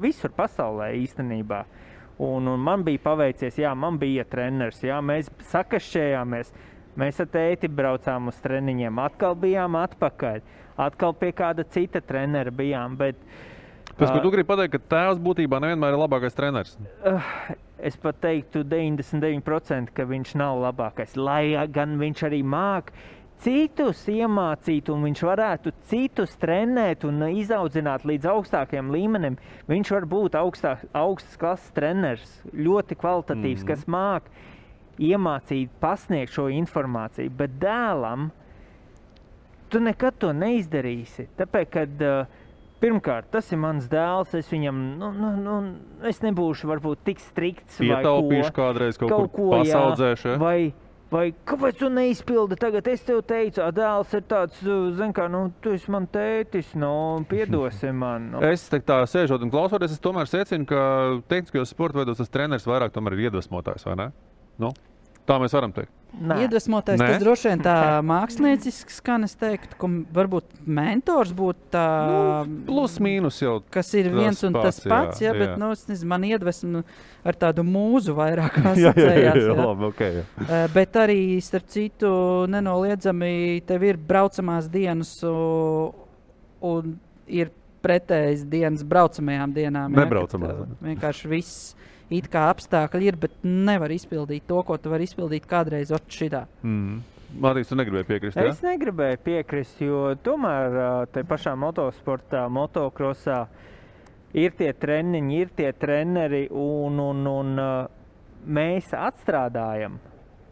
visur pasaulē īstenībā. Un, un man bija paveicies, jā, man bija treneris, jā, mēs sakašķējāmies. Mēs ar tēti braucām uz treniņiem, atkal bijām atpakaļ. Atkal pie kāda cita trenera bijām. Bet, Tas, ko tu gribi pateikt, ka tēvs būtībā nevienmēr ir labākais treneris. Uh, es pat teiktu, 99% ka viņš nav labākais. Lai gan viņš arī māca citus iemācīt, un viņš varētu citus trenēt un izaudzināt līdz augstākiem līmenim. Viņš var būt augstā, augsts klases treneris, ļoti kvalitatīvs, mm. kas māca iemācīt, pasniegt šo informāciju. Bet dēlam tu nekad to neizdarīsi. Tāpēc, kad uh, pirmkārt tas ir mans dēls, es viņam, nu, nu, nu, es nebūšu varbūt tik strikts. Ietaupīšu ko. kādreiz kaut kur pasaudzēšu, ja? Vai, kāpēc tu neizpildi tagad? Es tev teicu, "Ā, dēls ir tāds, zin kā, nu, tu esi man tētis, nu, piedosi man. Nu. Es te tā sēžot un klausoties, es tomēr secinu, ka tehniskajos sporta veidos tas treneris vairāk ir iedvesmotājs, vai ne? Nu, tā mēs varam teikt. Nē. Iedvesmotais Nē? tas droši vien tā mākslinieciski skan. Es teiktu, ka varbūt mentors būtu tā. Nu, plus mīnus jau. Kas ir viens un tas pats, jā, pats, jā, bet jā. nu, nezinu, man iedvesmu ar tādu mūzu vairāk Jā, jā, jā, asociējās. jā, jā. labi, ok. Jā. Eh, Bet arī, starp citu, nenoliedzami tev ir braucamās dienas, un ir pretējas dienas braucamajām dienām. jā, Nebraucamās, eh, Vienkārši viss it kā apstākļi ir, bet nevar izpildīt to, ko tu vari izpildīt kādreiz šitā. Mm. Mārtiņš, tu negribēji piekrist. Ja? Es negribēju piekrist, jo tomēr ā, te pašā motosportā, motokrosā ir tie treniņi, ir tie treneri, un, un, un mēs atstrādājam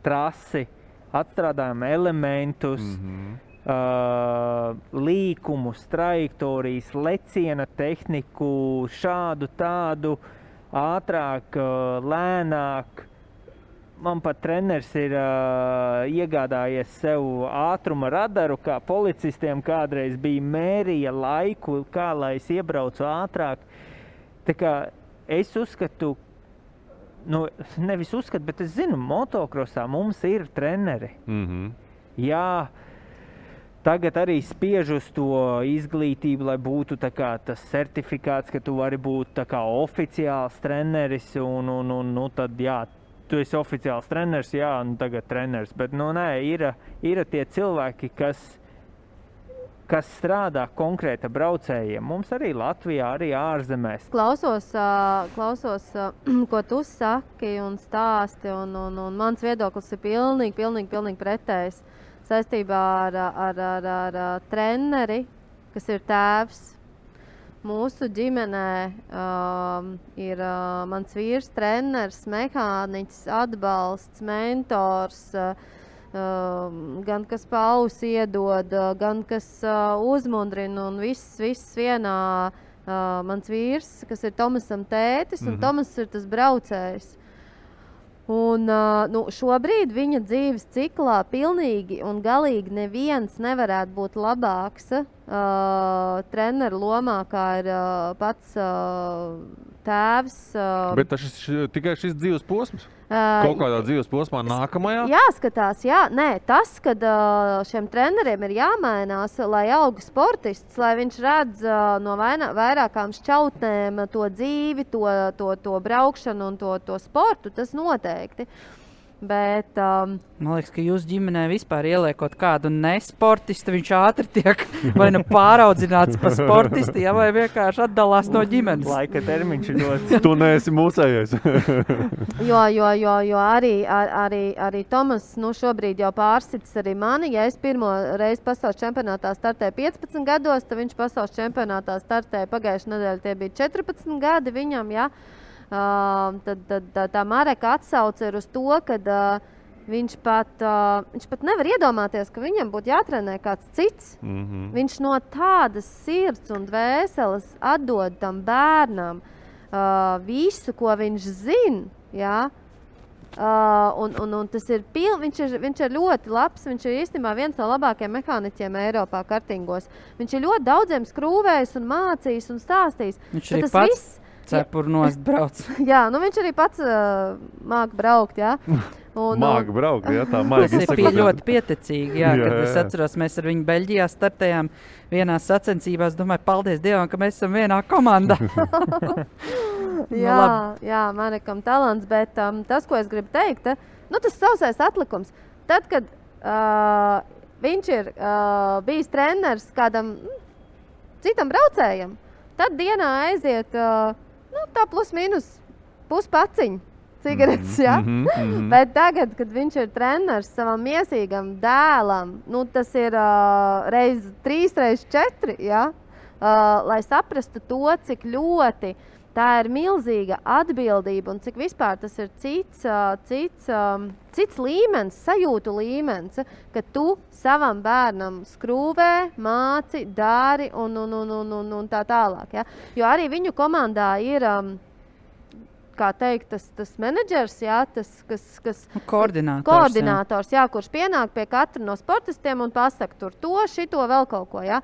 trasi, atstrādājam elementus, mm -hmm. uh, līkumus, trajektorijas, leciena tehniku, šādu tādu ātrāk, lēnāk. Man pat treneris ir uh, iegādājies sev ātruma radaru, kā policistiem kādreiz bija mērīja laiku, kā lai es iebraucu ātrāk. Tā kā es uzskatu, nu, nevis uzskatu, bet es zinu, motokrosā mums ir treneri. Mm -hmm. Jā, tagad arī spiež uz to izglītību, lai būtu kā, tas certifikāts, ka tu vari būt kā oficiāls treneris. Un, un, un, nu, tad, jā, tu esi oficiāls treneris, jā, un tagad treneris. Bet nu, nē, ir, ir tie cilvēki, kas, kas strādā konkrēti ar braucējiem. Mums arī Latvijā, arī ārzemēs. Klausos, klausos ko tu saki un stāsti, un, un, un mans viedoklis ir pilnīgi, pilnīgi, pilnīgi pretējs saistībā ar, ar, ar, ar, ar treneri, kas ir tēvs. Mūsu ģimenē um, ir uh, mans vīrs, treneris, mehāniķis, atbalsts, mentors. Uh, um, gan kas pausi iedod, uh, gan kas uh, uzmundrina, un viss, viss vienā. Uh, mans vīrs, kas ir Tomasam tētis, un Mhm. Tomas ir tas braucējs. Un, uh, nu, šobrīd viņa dzīves ciklā pilnīgi un galīgi neviens nevarētu būt labāks uh, treneru lomā, kā ir uh, pats uh, tēvs. Uh, Bet tas ir tikai šis dzīves posms. Ā, Kaut kādā dzīves posmā, nākamajā. Jāskatās, jā, nē, tas, ka šiem treneriem ir jāmainās, lai augtu sportists, lai viņš redz ā, no vaina, vairākām šķautnēm to dzīvi, to, to, to braukšanu un to, to sportu, tas noteikti. Bet, um, Man liekas, ka jūs ģimenē vispār ieliekot kādu nesportistu, viņš ātri tiek vai nu pāraudzināts par sportistu, ja, vai vienkārši atdalās no ģimenes. Laika termiņš ir dots. Tu neesi mūsējais. jo, jo, jo, jo arī, ar, arī, arī Tomas nu, šobrīd jau pārsits arī mani. Ja es pirmo reizi pasaules čempionātā startēju 15 gados, tad viņš pasaules čempionātā startēja pagājušajā nedēļā. Tie bija 14 gadi viņam. Ja? Uh, tad, tad tā, tā Mareka atsauce ir uz to, ka uh, viņš, pat, uh, viņš pat nevar iedomāties, ka viņam būtu jātrenē kāds cits. Mm -hmm. Viņš no tādas sirds un dvēseles atdod tam bērnam uh, visu, ko viņš zina. Ja? Uh, un, un, un tas ir, pil, viņš ir, viņš ir ļoti labs. Viņš ir īstenībā viens no labākajiem mehāniķiem Eiropā, kartingos. Viņš ir ļoti daudziem skrūvējis, un mācījis un stāstījis. Viņš tas pats viss- cepuru nost brauc. Jā, nu viņš arī pats uh, māca braukt. Ja? Un, Māga braukt, ja tā Tas maigi ir pie, ļoti pieticīgi. Jā, Jā, jā, es jā. atceros, mēs ar viņu Beļģijā startējām vienā sacensībās. Domāju, paldies Dievam, ka mēs esam vienā komandā. Jā, labi. jā Marekam talants, bet um, tas, ko es gribu teikt, eh, nu, tas sausais atlikums. Tad, kad uh, viņš ir uh, bijis treneris kādam mm, citam braucējam, tad dienā aiziet uh, nu, tā plus mīnus puspaciņa cigaretes. Ja? Mhm, mhm. Bet tagad, kad viņš ir treneris savam miesīgam dēlam, nu, tas ir uh, reizes trīs, reizes četri. Ja? Uh, lai saprastu to, cik ļoti tā ir milzīga atbildība un cik vispār tas ir cits, cits, cits līmenis, sajūtu līmenis, ka tu savam bērnam skrūvē, māci, dari un, un, un, un, un, un tā tālāk. Ja? Jo arī viņu komandā ir. Kā teikt, tas, tas menedžers, jā, tas, kas, kas Koordinators, jā. koordinators jā, kurš pienāk pie katra no sportistiem un pasaka, tur to, šito, vēl kaut ko. Jā.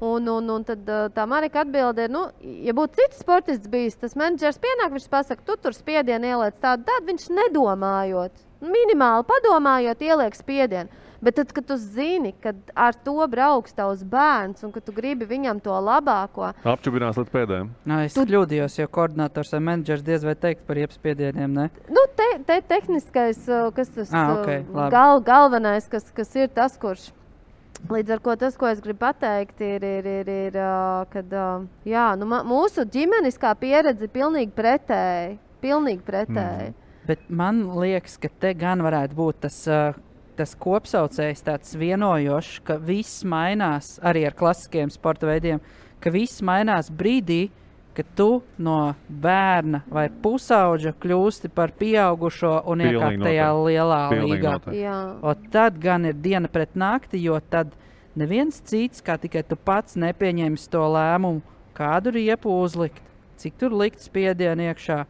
Un, un, un tad uh, tā Marika atbildē, nu, ja būtu cits sportists bijis, tas menedžers pienāk, viņš pasaka, tu tur spiedienu ieliec tādu, tādu viņš nedomājot, minimāli padomājot, ieliek spiedienu. Bet tad, kad tu zini, ka ar to brauks tavs bērns un ka tu gribi viņam to labāko, Apčubinās līdz pēdējiem. Nā, es tu... kļūdījos, jo koordinators vai menedžers diez vai teikt par iepspiedieniem. Ne? Nu, te, te tehniskais, uh, kas tas Ah, uh, ok, labi. gal, galvenais, kas, kas ir tas, kurš. Līdz ar to tas, ko es gribu pateikt, ir, ir, ir, ir jā, nu, mūsu ģimeniskā pieredze ir pilnīgi pretēji. Pilnīgi pretēji. Mm. Bet man liekas, ka te gan varētu būt tas, uh, tas kopsaucējs, tāds vienojošs, ka viss mainās arī ar klasiskiem sporta veidiem, ka viss mainās brīdī, kad tu no bērna vai pusauģa kļūsti par pieaugušo un iekāp tajā lielā līgā. tad gan ir diena pret nakti, jo tad neviens cits, kā tikai tu pats, nepieņems to lēmumu, kādu riepu uzlikt, cik tur likt spiedienu iekšā,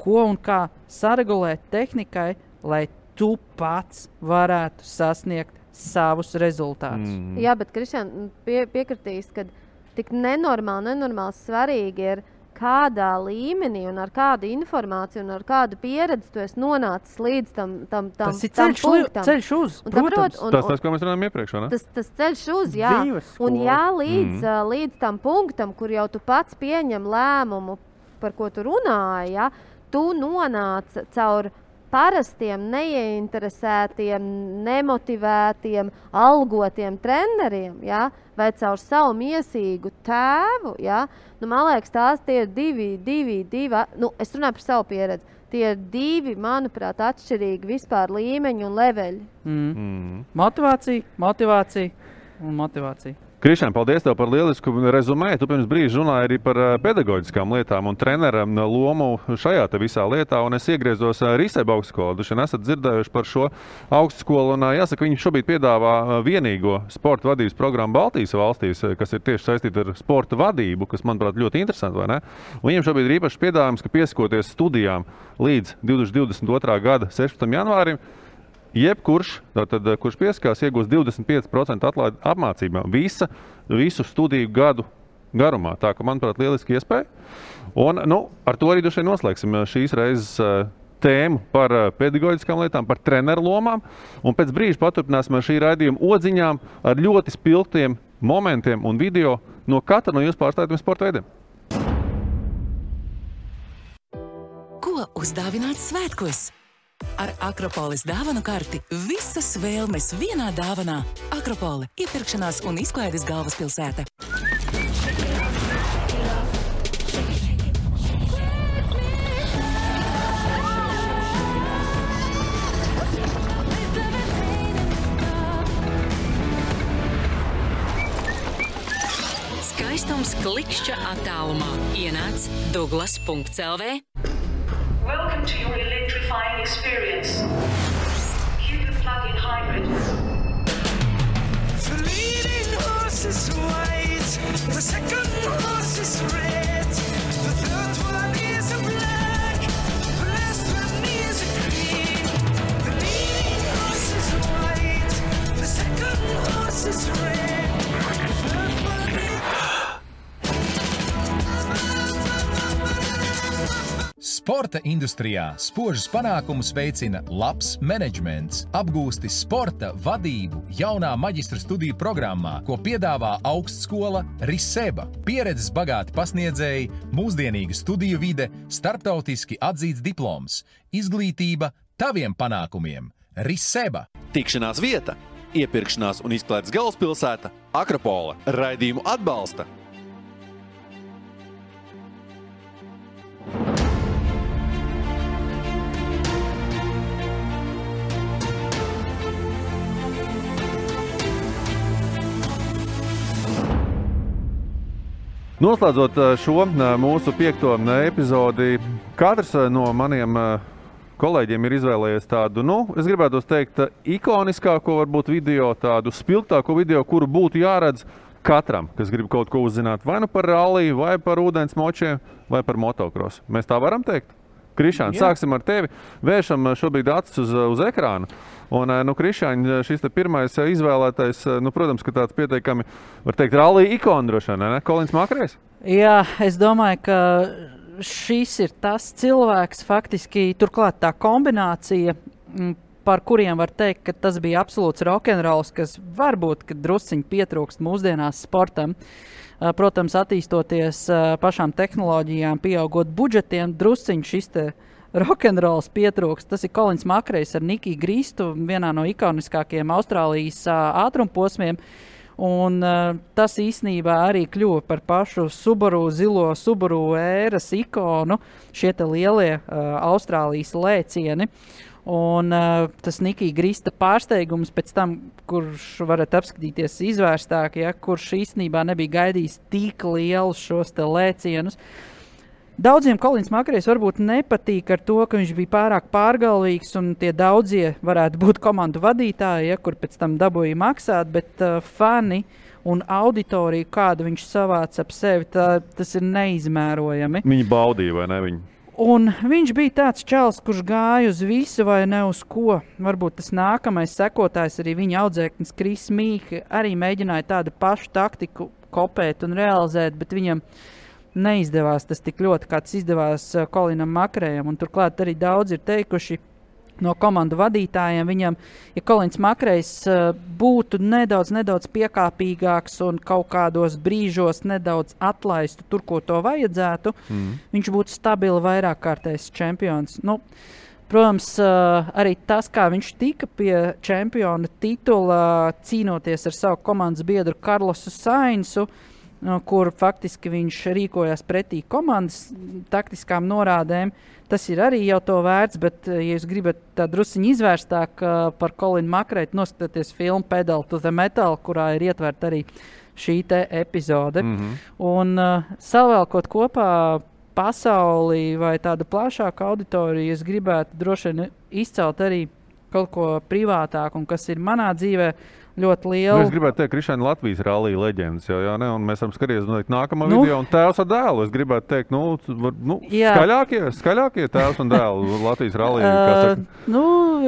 ko un kā saregulēt tehnikai, lai tu pats varētu sasniegt savus rezultātus. Mm. Jā, bet Kristian pie, piekritīs, ka tik nenormāli, nenormāli svarīgi ir, kādā līmenī un ar kādu informāciju un ar kādu pieredzi tu esi nonācis līdz tam, tam, tam, Tas ir tam ceļš punktam. ceļš uz, Un protams. un- Tas, un- tas, ko mēs runājam iepriekš, ne? Tas, tas ceļš uz, jā, un jā līdz, mm. līdz tam punktam, kur jau tu pats pieņem lēmumu, par ko tu runāji, ja, tu nonāc caur parastiem, neinteresētiem, nemotivētiem, algotiem treneriem, ja, vai caur savu miesīgu tēvu. Ja. Nu, man liekas, tās ir divi, divi, divi, nu, es runāju par savu pieredzi. Tie ir divi, manuprāt, atšķirīgi vispār līmeņi un leveļi. Mm. Mm. Motivācija, motivācija un motivācija. Kristian, paldies tev par lielisku rezumē. Tu pirms brīža runāji arī par ā, pedagoģiskām lietām un treneru lomu šajā visā lietā. Un es iegriezos Rīsēba augstskolā. Jūs esat dzirdējuši par šo augstskolu. Un, jāsaka, viņi šobrīd piedāvā vienīgo sporta vadības programmu Baltijas valstīs, kas ir tieši saistīta ar sporta vadību, kas, manuprāt, ļoti interesanti. Viņiem šobrīd ir īpašs piedāvājums, ka piesakoties studijām līdz 2022. gada 16. janvārim. Jebkurš, tātad, kurš piesakās, iegūs 25% atlaidi apmācībām visa, visu studiju gadu garumā. Tā kā, manuprāt, lieliski iespēja. Un, nu, ar to arī vien noslēgsim eh, šīs reizes eh, tēmu par eh, pedagoģiskām lietām, par treneru lomām. Un pēc brīža paturpināsim ar šī raidījuma odziņām, ar ļoti spilgtiem momentiem un video no katra no jūsu pārstāvjiem sporta veidiem. Ko uzdāvināt svētkos? Ar Akropolis dāvanu karti visas vēlmes vienā dāvanā. Akropole - iepirkšanās un izklaides galvaspilsēta. Skaistums klikšķa attālumā ienāc Douglas.CLV. Welcome to your electrifying experience. Cupid plug-in hybrid. The leading horse is white, the second horse is red, the third one is a black, the last one is a green. The leading horse is white, the second horse is red, Sporta industrijā spožus panākumus veicina labs menedžments, apgūsti sporta vadību jaunā maģistra studiju programmā, ko piedāvā augstskola Riseba. Pieredzes bagāti pasniedzēji, mūsdienīga studiju vide, starptautiski atzīts diploms, izglītība taviem panākumiem - Riseba. Tikšanās vieta, iepirkšanās un izklaides galvaspilsēta - Akropola. Raidījumu atbalsta Noslēdzot eh, šo eh, mūsu piekto eh, epizodi, katrs no maniem kolēģiem ir izvēlējies tādu, nu, es gribētu teikt, ikoniskāko, varbūt video, tādu spilgtāko video, kuru būtu jāredz katram, kas grib kaut ko uzzināt vai nu par ralliju, vai par ūdens močiem, vai par motocrossu. Mēs tā varam teikt? Krišāns, sāksim ar tevi. Vēršam šobrīd acis uz, uz ekrāna. Un, eh, nu, Krišāņa, šis te pirmais eh, izvēlētais, eh, nu, protams, ka tāds pietiekami, var teikt, rallija ikona droši vien? Kolins Makrējs. Jā, es domāju, ka šis ir tas cilvēks, faktiski turklāt tā kombinācija, par kuriem var teikt, ka tas bija absolūts rokenrols, kas varbūt ka drusciņi pietrūkst mūsdienās sportam. Uh, Protams, attīstoties uh, pašām tehnoloģijām, pieaugot budžetiem, drusciņš šis te rokenrols pietrūkst. Tas ir Kolins Makrejs ar Nikiju Grīstu, vienā no ikoniskākajiem Austrālijas uh, ātrumposmiem. Un, uh, tas īsnībā arī kļuva par pašu Subaru, zilo Subaru ēras ikonu, šie lielie uh, Austrālijas lēcieni. Un uh, tas Nikija Grista pārsteigums tam, kurš varat apskatīties izvērstāk, ja, kurš īstenībā nebija gaidījis tik lielus šos lēcienus. Daudziem Kolins Makrējs varbūt nepatīk ar to, ka viņš bija pārāk pārgalvīgs un tie daudzie varētu būt komandu vadītāji, ja, kur pēc tam dabūja maksāt, bet uh, fani un auditorija, kādu viņš savāca ap sevi, tā, tas ir neizmērojami. Viņi baudīja, vai ne? Viņi? Un viņš bija tāds čels, kurš gāja uz visu vai ne uz ko. Varbūt tas nākamais sekotājs, arī viņa audzēknis Kris Mīka, arī mēģināja tādu pašu taktiku kopēt un realizēt, bet viņam neizdevās tas tik ļoti, kā tas izdevās uh, Kolinam Makrējam. Turklāt arī daudz ir teikuši, no komandu vadītājiem. Viņam, ja Kolins Makrejs uh, būtu nedaudz, nedaudz piekāpīgāks un kaut kādos brīžos nedaudz atlaistu tur, ko to vajadzētu, Mm. viņš būtu stabili vairāk kārtējs čempions. Nu, Protams, uh, arī tas, kā viņš tika pie čempiona titula, cīnoties ar savu komandas biedru Karlosu Sainsu, no, kur faktiski viņš rīkojās pretī komandas taktiskām norādēm. Tas ir arī jau to vērts, bet, uh, ja jūs gribat tā druskuļi izvērstāk uh, par Kolinu Makreitu, noskatieties filmu Pedal to the Metal, kurā ir ietverta arī šī epizode. Mhm. Un uh, savēlkot kopā pasauli vai tādu plašāku auditoriju, es gribētu droši vien izcelt arī kaut ko privātāku, un kas ir manā dzīvē ļoti Nu, liela. es gribētu teikt, ka Krišāna Latvijas rallija leģendas jau? Un mēs varam skatīties noteikti nākamā Nu. nu. video, un tēvs ar dēlu. Es gribētu teikt, nu, var, nu Jā. skaļākie, skaļākie tēvs un dēls Latvijas rallija. Uh, nu,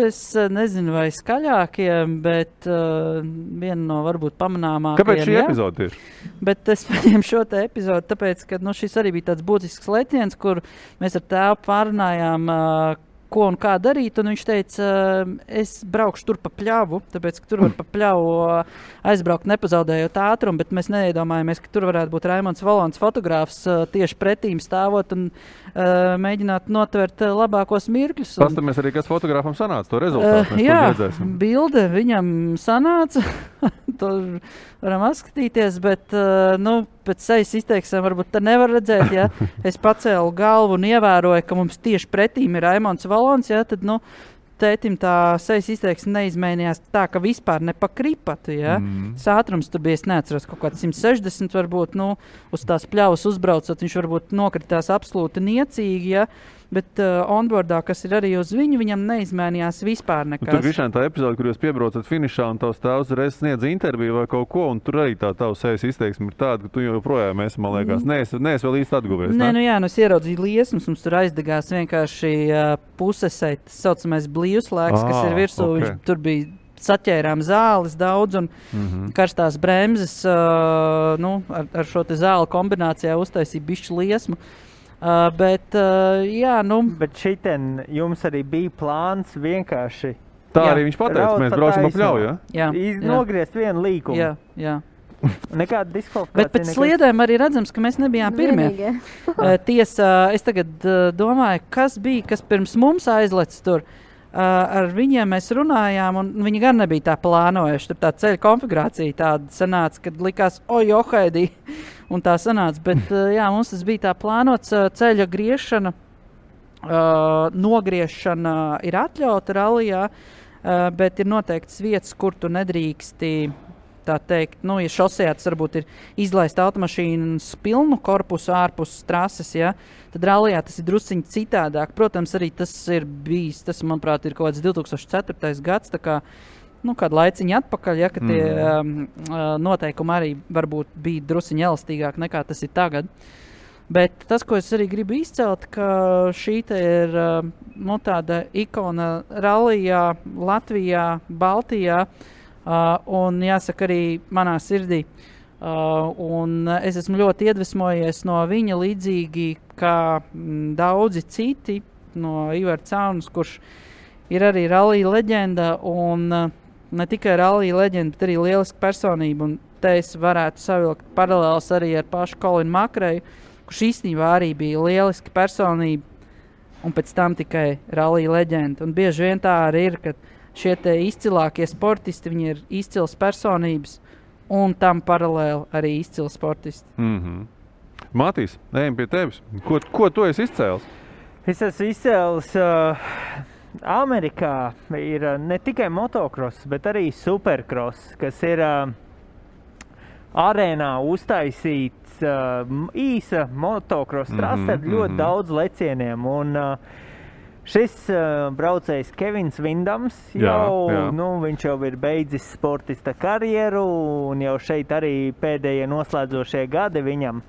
es nezinu, vai skaļākie, bet uh, viena no varbūt pamanāmākajām. Kāpēc šī jā. epizode ir? Bet es paņēmu šo te epizodi, tāpēc, ka nu, šis arī bija tāds būtisks leciens, kur mēs ar tēvu pārunājām, uh, ko un kā darīt. Un viņš teica, es braukšu tur pa pļāvu, tāpēc ka tur var pa pļāvu aizbraukt, nepazaudējot ātrumu. Bet mēs neiedomājamies, ka tur varētu būt Raimons Valons, fotogrāfs uh, tieši pretīm stāvot un mēģināt notvert labākos mirkļus. Un, Paskatāmies arī, kas fotogrāfam sanāca to rezultātu. Jā, bilde viņam sanāca. Tur varam atskatīties, bet uh, nu, pēc sejas izteiksmēm varbūt tā nevar redzēt. Ja es pacēlu galvu un ievēroju, ka mums tieši pretīm ir Raimons Valons. Ja, tad, nu, Tētim tā sejas izteiksme neizmainījās tā, ka vispār nepakripatu. Ja? Mm. Tas ātrums tur bija, es neatceros, kaut kāds 160, varbūt nu, uz tās pļavas uzbraucot. Viņš varbūt nokritās absolūti niecīgi. Ja? Bet uh, onboardā, kas ir arī uz viņu, viņam neizmainījās vispār Nu, nekas. tur bija tā epizode, kur jūs piebraucat finišā un tavs tēvs reiz sniedz interviju vai kaut ko, un tur arī tā tava sejas izteiksme ir tāda, ka tu joprojām esi, man liekas, neesi, neesi vēl īsti atguvies. Nē, ne? nu jā, nu es ieraudzīju liesmas, mums tur aizdegās vienkārši uh, pusesē tas saucamais blīvslēgs, kas Ā, ir virsū. ok. Okay. Tur bija saķērām zāles daudz un Mhm. karstās bremzes. Uh, nu, ar, ar šo zāli kombinācijā uztaisīja bišķi liesmu. Uh, bet, uh, jā, nu, Bet šitien jums arī bija plāns vienkārši. Tā Jā. arī viņš pateica, Raut mēs braucam pa taisno. pļauju. Ja? jā, jā, nogriezt vienu līkumu. jā, jā. Nekāda Bet diskvalifikācija. pēc sliedēm arī redzams, ka mēs nebijām pirmie. Uh, Tiesa, es tagad uh, domāju, kas bija, kas pirms mums aizleca tur. Uh, ar viņiem mēs runājām, un viņi gan nebija tā plānojuši. Tur tā ceļa konfigurācija tāda sanāca, kad likās, oi, johaidī, un tā sanāca. Bet uh, jā, mums tas bija tā plānots uh, ceļa griešana. Uh, nogriešana ir atļauta rallija, uh, bet ir noteikts vietas, kur tu nedrīksti. Tā teikt, nu, ja šosejā tas varbūt ir izlaist automašīnas pilnu korpusu ārpus trases, ja, tad rallija tas ir drusciņš citādāk. Protams, arī tas ir bijis, tas, manuprāt, ir kaut kāds 2004. gads. Kā, nu, kādu laiciņu atpakaļ, ja tie um, uh, noteikumi arī bija drusciņi elastīgāki nekā tas ir tagad. Bet tas, ko es arī gribu izcelt, ka šī ir uh, nu, tāda ikona rallijā, Latvijā, Baltijā. Uh, un jāsaka, arī manā sirdī. Uh, es esmu ļoti iedvesmojies no viņa, līdzīgi kā mm, daudzi citi no Ivara Caunas, kurš ir arī rallija leģenda. Un, uh, ne tikai rallija leģenda, bet arī lieliska personība. Un te es varētu savilkt paralēlus arī ar pašu Kolinu Makreju, kurš īstenībā arī bija lieliska personība. Un pēc tam tikai rallija leģenda. Un bieži vien tā arī ir, ka šie izcilākie sportisti viņi ir izcils personības. Un tam paralēli arī izcils sportisti. Mm -hmm. Matīs, ejam pie tevis. Ko, ko tu esi izcēlis? Es esmu izcēlis. Uh, Amerikā ir uh, ne tikai motocross, bet arī supercross, kas ir uh, arēnā uztaisīts uh, īsa motocross Mhm, trase ar ļoti mhm. daudz lecieniem. Un, uh, Šis uh, braucējs Kevins Vindams Jā, jau, jā. Nu, viņš jau ir beidzis sportista karjeru, un jau šeit arī pēdējie noslēdzošie gadi viņam.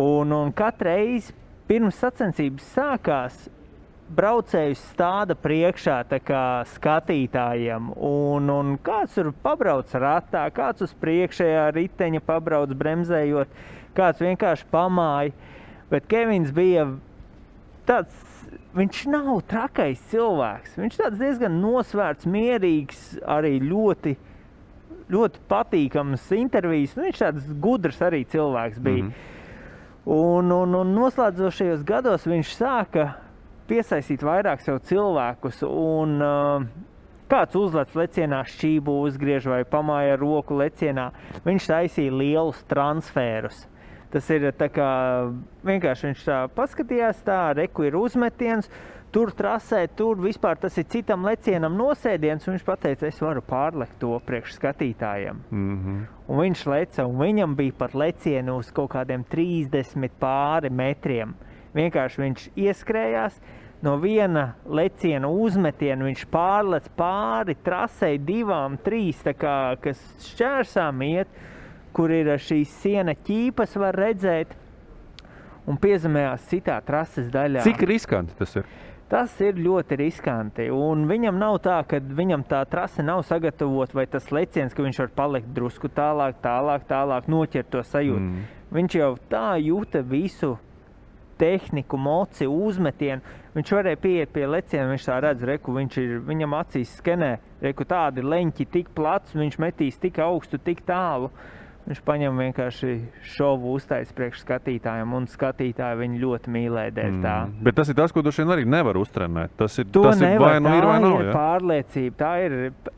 Un, un katru reizi pirms sacensības sākās, braucējs stāda priekšā skatītājiem. Un, un kāds tur pabrauc ratā, kāds uz priekšējā riteņa pabrauc bremzējot, kāds vienkārši pamāja. Bet Kevins bija tāds. Viņš nav trakais cilvēks. Viņš ir diezgan nosvērts, mierīgs, arī ļoti, ļoti patīkams intervijas. Nu, viņš tāds gudrs arī cilvēks. Bija. Mhm. Un, un, un noslēdzošajos gados viņš sāka piesaistīt vairāk sev cilvēkus. Un, uh, kāds uzlec lecienā, šķību uzgriež vai pamāja roku lecienā, viņš taisīja lielus transferus. Tas ir kā vienkārši viņš tā paskatījās, tā reku ir uzmetiens. Tur trasē, tur vispār tas ir citam lecienam nosēdiens. Viņš teica, es varu pārlekt to priekš skatītājiem. Mm -hmm. Un viņš leca, un viņam bija pat lecieni uz kaut kādiem 30 pāri metriem. Vienkārši viņš ieskrējās. No viena leciena uzmetiena viņš pārlec pāri trasei, divām, trīs, kā, kas šķērsām iet, kur ir šīs siena ķīpas, var redzēt. Un piezemējās citā trases daļā. Cik riskanti tas ir? Tas ir ļoti riskanti. Un viņam nav tā, ka viņam tā trase nav sagatavota, vai tas leciens, ka viņš var palikt drusku tālāk, tālāk, tālāk noķert to sajūtu. Mm. Viņš jau tā jūta visu tehniku, moci, uzmetienu. Viņš varēja pieiet pie leciena, viņš tā redz, reku, viņš ir, viņam acīs skenē, reku tādi leņķi tik plats, viņš metīs tik augstu, tik tālu. Viņš paņem vienkārši šovu uztais priekš skatītājiem, un skatītāji viņu ļoti mīlēja dēļ tā. Mm. Bet tas ir tas, ko tu šodien arī nevar uztrenēt. Tas ir, To tas ir nevar, vai nu tā ir vai nav. ir Ja? pārliecība. Tā ir.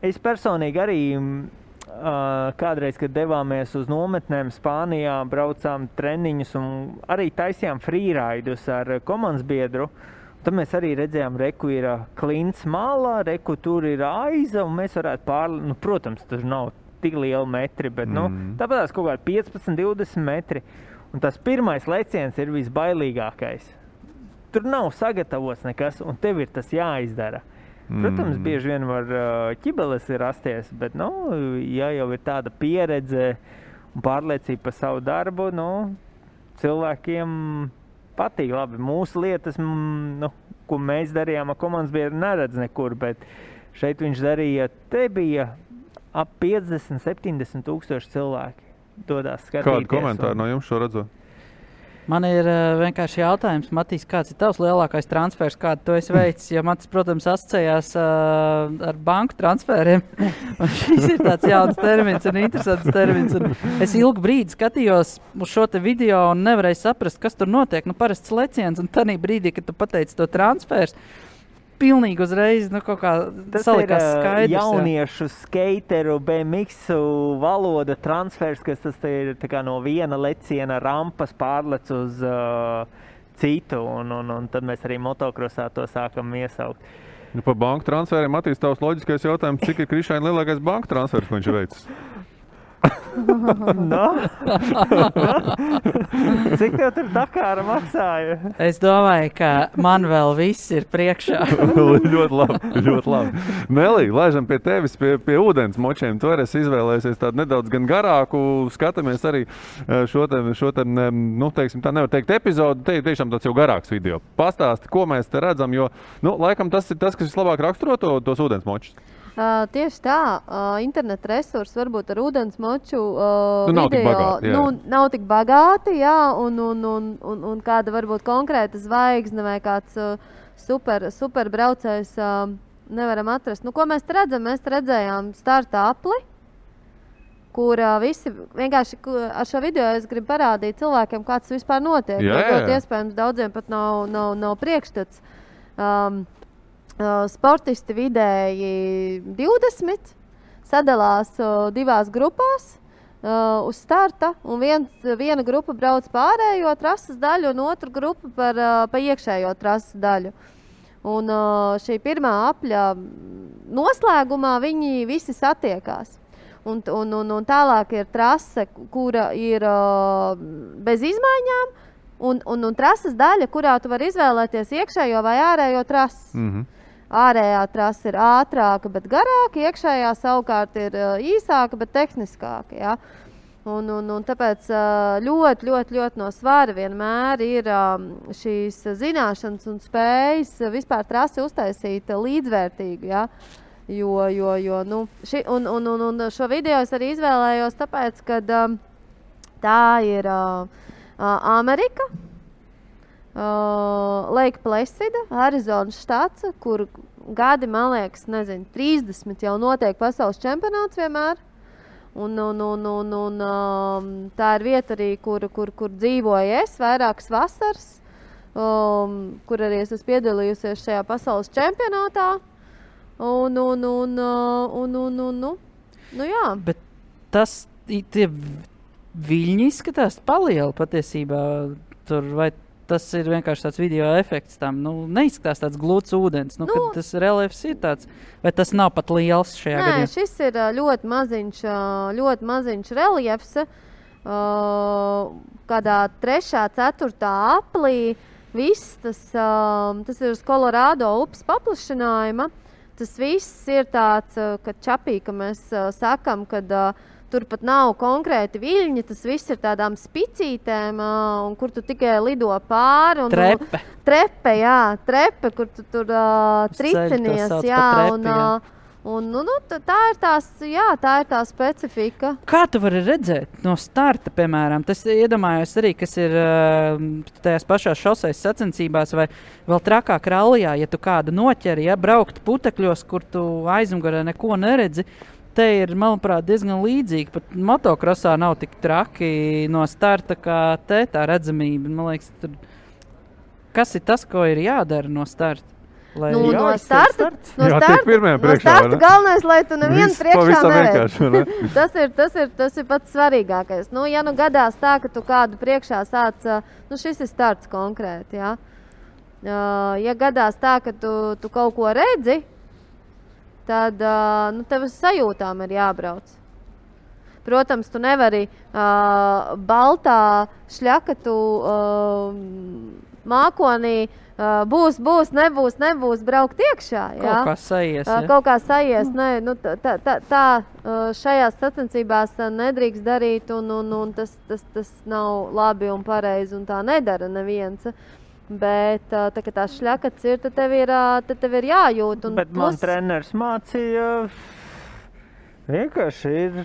Es personīgi arī uh, kādreiz, kad devāmies uz nometnēm Spānijā, braucām treniņus un arī taisījām freeraidus ar komandas biedru. Tad mēs arī redzējām, reku ir klints malā, reku tur ir aiza, un mēs varētu pārlēkt. Nu, protams, tur nav tik liela metri, bet nu, Mm. tāpat tās kaut kādi 15, 20 metri. Un tas pirmais leciens ir visbailīgākais. Tur nav sagatavots nekas, un tev ir tas jāizdara. Protams, Mm. bieži vien var ķibeles rasties, bet, nu, ja jau ir tāda pieredze un pārliecība par savu darbu, nu, cilvēkiem patīk. Labi, mūsu lietas, mm, nu, ko mēs darījām ar komandas biedru, neredz nekur, bet šeit viņš darīja, te bija ap 50, 70 tūkstoši cilvēki. Dodās skatīties. Kādu komentāru no jums šo redzot? Man ir uh, vienkārši jautājums, Matīs, kāds ir tavs lielākais transfers, kādu tu esi veicis? Jo Matīs, protams, asociējās uh, ar banku transferiem. Un šis ir tāds jauns termins un interesants termins. Un es ilgu brīdi skatījos uz šo video un nevarēju saprast, kas tur notiek. Nu, parasts leciens, un tajā brīdī, kad tu pateici to transferu, pilnīgi uzreiz nu, kaut kā salikās skaidrs. jā. jauniešu skateru, BMX valoda transfers, kas tas ir no viena leciena rampas pārlec uz uh, citu, un, un, un tad mēs arī motokrosā to sākam iesaukt. Nu, par banku transferiem attīstās loģiskais jautājums, cik ir Krišāna lielākais banku transfers, ko viņš ir veicis. no? Cik tev tur Dakāra maksāja? Es domāju, ka man vēl viss ir priekšā. ļoti labi. Ļoti labi. Nelīgi, laižam pie tevis, pie, pie ūdens močiem. Tu arī esi izvēlējies tādu nedaudz garāku. Skatāmies arī eh, šo, te, šo te, nu, teiksim, tā nevar teikt, epizodu. Te ir tiešām tāds jau garāks video. Pastāsti, ko mēs te redzam, jo, nu, laikam tas ir tas, kas vislabāk raksturo to, tos ūdens močus. Uh, tieši tā, uh, interneta resursi varbūt ar ūdensmoču uh, Nu, nav tik video bagāti, jā. nu, nav tik bagāti, jā, un, un, un, un, un kāda varbūt konkrēta zvaigzne vai kāds uh, super, super braucējs uh, nevaram atrast. Nu, ko mēs redzam? Mēs redzējām starta apli. Kur uh, visi vienkārši ar šo video es gribu parādīt cilvēkiem, kāds tas vispār notiek. Jā, jā, iespējams daudziem pat nav, nav, nav priekšstats. Um, sportisti vidēji 20 sadalās divās grupās. Uh, uz starta, un viens, viena grupa brauc pārējo trases daļu, un otra grupa par, uh, pa iekšējo trases daļu. Un uh, šī pirmā apļa noslēgumā viņi visi satiekās. Un, un, un, un tālāk ir trase, kura ir uh, bez izmaiņām, un, un, un trases daļa, kurā tu vari izvēlēties iekšējo vai ārējo trasi. Mm -hmm. Ārējā trase ir ātrāka, bet garāka, iekšējā savukārt ir uh, īsāka, bet tehniskāka. Ja? Un, un, un tāpēc uh, ļoti, ļoti, ļoti no svara vienmēr ir um, šīs zināšanas un spējas vispār trasi uztaisīt līdzvērtīgu. Ja? Jo, jo, jo nu, ši, un, un, un, un šo video es arī izvēlējos, tāpēc, ka um, tā ir uh, uh, Amerika. Uh, Lake Placida, Arizonas štats, kur gadi, man liekas, nezinu, 30 jau notiek pasaules čempionāts vienmēr. Un, un, un, un, un, um, tā ir vieta arī, kur, kur, kur dzīvoju es vairākas vasaras, um, kur arī es esmu piedalījusies šajā pasaules čempionātā. Un, un, un, uh, un, un, un, nu, nu jā. Bet tas tie viļņi izskatās palieli patiesībā. Tur, vai tas ir vienkārši tāds video efekts tam? Nu, neizskatās tāds glūts ūdens. Nu, nu, tas reliefs ir tāds, vai tas nav pat liels šajā Nē, gadījumā? šis ir ļoti maziņš, ļoti maziņš reliefs. Kādā 3. 4. aplī viss tas, tas ir uz Kolorādo upes paplašinājuma. Tas viss ir tāds, ka čapī, ka mēs sakam, ka tur pat nav konkrēti viļņi. Tas viss ir tādām spicītēm, un kur tu tikai lido pāri. un, Trepe. Trepe, jā, trepe, kur tu tur uh, tricinies. Jā, trepi, un, ā, Un, nu, nu, tā- ir tās, jā, tā ir tā specifika. Kā tu vari redzēt no starta, piemēram, tas iedomājos arī, kas ir uh, tajās pašās šoseis sacensībās, vai vēl trakāk rallijā, ja tu kādu noķeri, ja braukt putekļos, kur tu aizmugurē neko neredzi. Te ir, manuprāt, diezgan līdzīgi. Pat motokrosā nav tik traki no starta, kā te tā redzamība. Man liekas, tur... kas ir tas, ko ir jādara no starta? Lai... Nu, no jāizceļ starta, no Jā, starta, no priekšā, vai starta galvenais, lai tu nevienu priekšā neredzi. ne? tas, ir, tas, ir, tas ir pats svarīgākais. Nu, ja nu gadās tā, ka tu kādu priekšā sāc, nu šis ir starts konkrēti, jā. Ja gadās tā, ka tu, tu kaut ko redzi, tad ā, nu, tev uz sajūtām ir jābrauc. Protams, tu nevari uh, baltā šļakatu uh, mākonī. Uh, būs, būs, nebūs, nebūs braukt iekšā. Jā? Kaut kā sajies, Uh, kaut kā sajies. Nē, nu, tā, tā, tā, uh, šajās sacensībās uh, nedrīkst darīt, un, un, un tas, tas, tas nav labi un pareizi, un tā nedara neviens. Bet tā, kad tā šļakats ir, tad tev ir, tad tev ir jājūt. Bet man treneris mācīja, vienkārši ir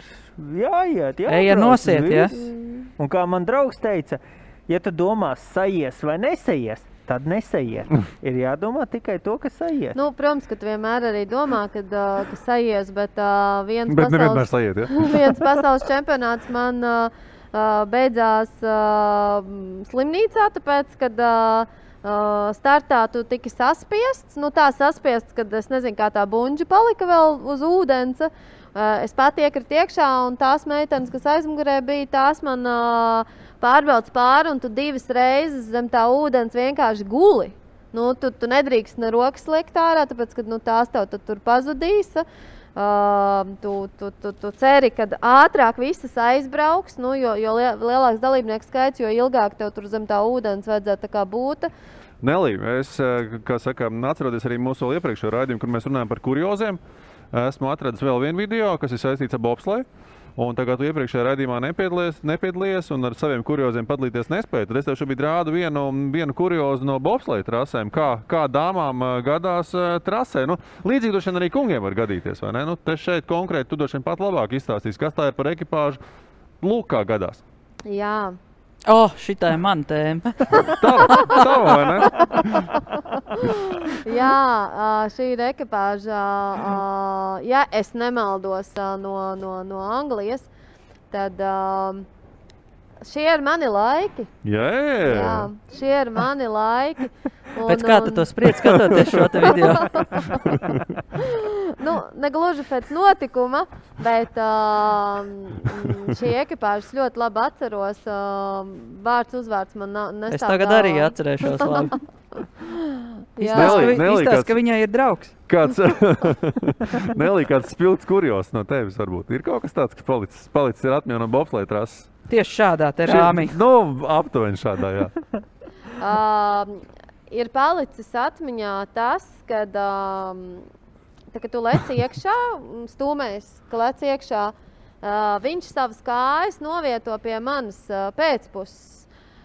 jāiet. Ej, ja jābrauc, nosiet, ja? Un kā man draugs teica, ja tu domā, sajies vai nesaies, tad nesaies. ir jādomā tikai to, kas sajies. Nu, protams, ka tu vienmēr arī domā, ka, uh, ka sajies, bet uh, viens, Bet nevienmēr sajiet, ja? viens pasaules čempionāts man uh, beidzās slimnīcā, tāpēc, kad startā tu tiki saspiests. Nu, tā saspiests, kad es nezinu, kā tā buļbuļsa palika vēl uz ūdens. Es pati iekritu iekšā, un tās meitenes, kas aizmugurē bija, tās man pārbrauc pāri, un tu divas reizes zem tā ūdens vienkārši guli. Nu, tu, tu nedrīkst ne rokas liekt ārā, tāpēc, ka nu, tās tev tu, tur pazudīs. Uh, tu, tu, tu, tu ceri, ka ātrāk visas aizbrauks, nu, jo, jo lie- lielāks dalībnieku skaits, jo ilgāk tev tur zem tā ūdens vajadzētu būt. Nelī, es eh, saka, atceros arī mūsu iepriekšējo raidījumu, kur mēs runājam par kurioziem. Esmu atradis vēl vienu video, kas ir saistīts ar bobsleju. Un tagad, tu iepriekšējā raidījumā nepiedalījies, nepiedalījies un ar saviem kurioziem padalīties nespēji. Tad es tev šobrīd rādu vienu, vienu kuriozu no bobsleja trasēm, kā, kā dāmām eh, gadās eh, trasē. Nu, līdzīgi droši vien arī kungiem var gadīties, vai ne? Nu, te šeit konkrēti tu droši vien pat labāk izstāstīsi, kas tā ir par ekipāžu. Lūk, kā gadās. Jā, oh, šī ir mana tēma. Tava vai ne? Jā, šī ir ekipāža. Ja es nemaldos no, no, no Anglijas, tad ā, šie ir mani laiki. Jā, Jā, šie ir mani laiki. Un, Pēc kā tu to spriedzi, skatoties šo video? nu, negluži pēc notikuma, bet uh, šī ekipāža ļoti labi atceros. Uh, vārds, uzvārds man nav. Es tagad arī atcerēšos labi. Jā. Izstāst, ka, viņai ir draugs. Kāds, Nelī, kāds spilgts kurjos no tevis varbūt. Ir kaut kas tāds, kas palicis, palicis ir atmiņā no bobsleja trases. Tieši šādā rāmī. Nu, aptuveni šādā, jā. Uh, ir palicis atmiņā tas, kad, um, tā, kad tu lec iekšā, stūmēs, ka lec iekšā, uh, viņš savas kājas novieto pie manas uh, pēcpuses.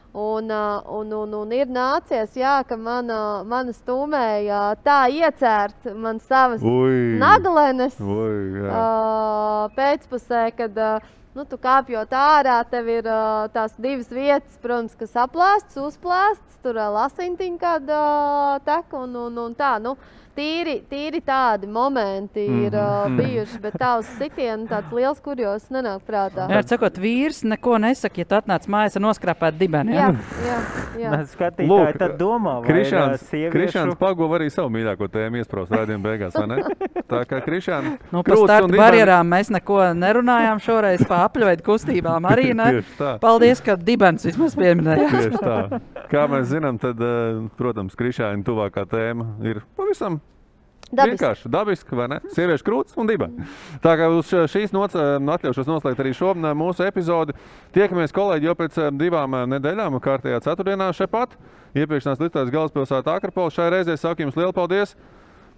Un, uh, un, un, un ir nācies, jā, ka mana, mana stūmēja tā iecērt man savas Ui. naglenes Ui, uh, pēcpusē, kad uh, nu, tu kāpjot ārā, tev ir uh, tās divas vietas, protams, kas aplēstas, uzplēstas, tur uh, lasintiņa kāda uh, tek un, un, un tā. Nu, tīri, tīri tādi momenti ir uh, Mhm. bijuši, bet tā uz sitienu tāds liels kurjos nenāk prātā. Jā, sakot, vīrs neko nesaka, ja tu atnāc mājās ar noskrāpētu dibeni. Jā, jā, jā. Mēs skatītāji tad domā, vai Krišāns, ā, sieviešu- Krišāns pagova arī savu mīļāko tēmu iesprāst rādījuma beigās, vai ne? Tā kā Krišāns. Nu, par startu barjerām mēs neko nerunājām šoreiz, par apļuveidu kustībām arī ne. Paldies, ka dibens vismaz pieminējāt. Tieši tā. Kā mēs zinām, tad, eh, protams, Krišāna tuvākā tēma ir pavisam Dabiski. Vienkārši dabiski, vai ne? Sieviešu krūtis un diba. Tā kā uz šīs nots, eh, atļaušos noslēgt arī šo eh, mūsu epizodi. Tiekamies, kolēģi, jau pēc eh, divām nedēļām, kārtējā ceturtdienā šepat. Iepirkšanās listājas galvaspilsētā Akrapola. Šai reizē saku jums lielu paldies!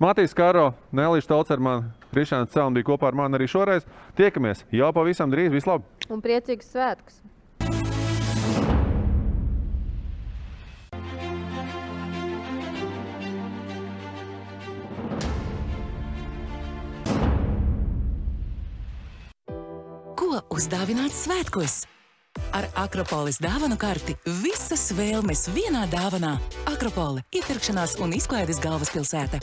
Matīs Kāro, Nelīša Taucerman, Krišāns Celm bija kopā ar mani arī šoreiz. Tiekamies jau pavisam drīz. Vislabāk! Un priecīgus svētkus! Uzdāvināts svētkos. Ar Akropolis dāvanu karti visas vēlmes vienā dāvanā. Akropole - iepirkšanās un izklaides galvaspilsēta.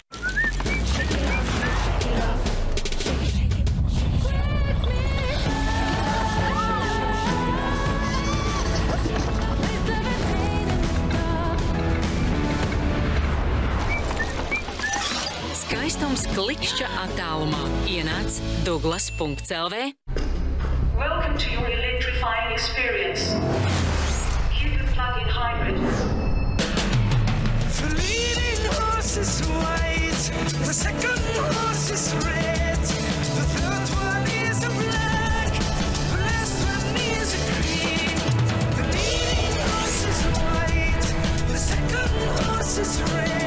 Skaistums klikšķa attālumā. Ienāc Douglas.CLV. Welcome to your electrifying experience. Cupid plug-in hybrid. The leading horse is white, the second horse is red, the third one is a black, the last one is a green. The leading horse is white, the second horse is red,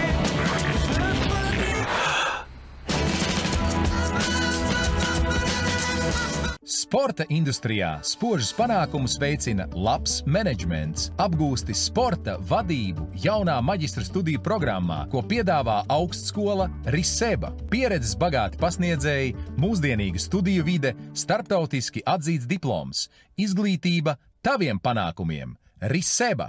Sporta industrijā spožus panākumus veicina labs menedžments, apgūsti sporta vadību jaunā maģistra studiju programmā, ko piedāvā augstskola Riseba. Pieredzes bagāti pasniedzēji, mūsdienīga studiju vide, starptautiski atzīts diploms, izglītība taviem panākumiem. Riseba!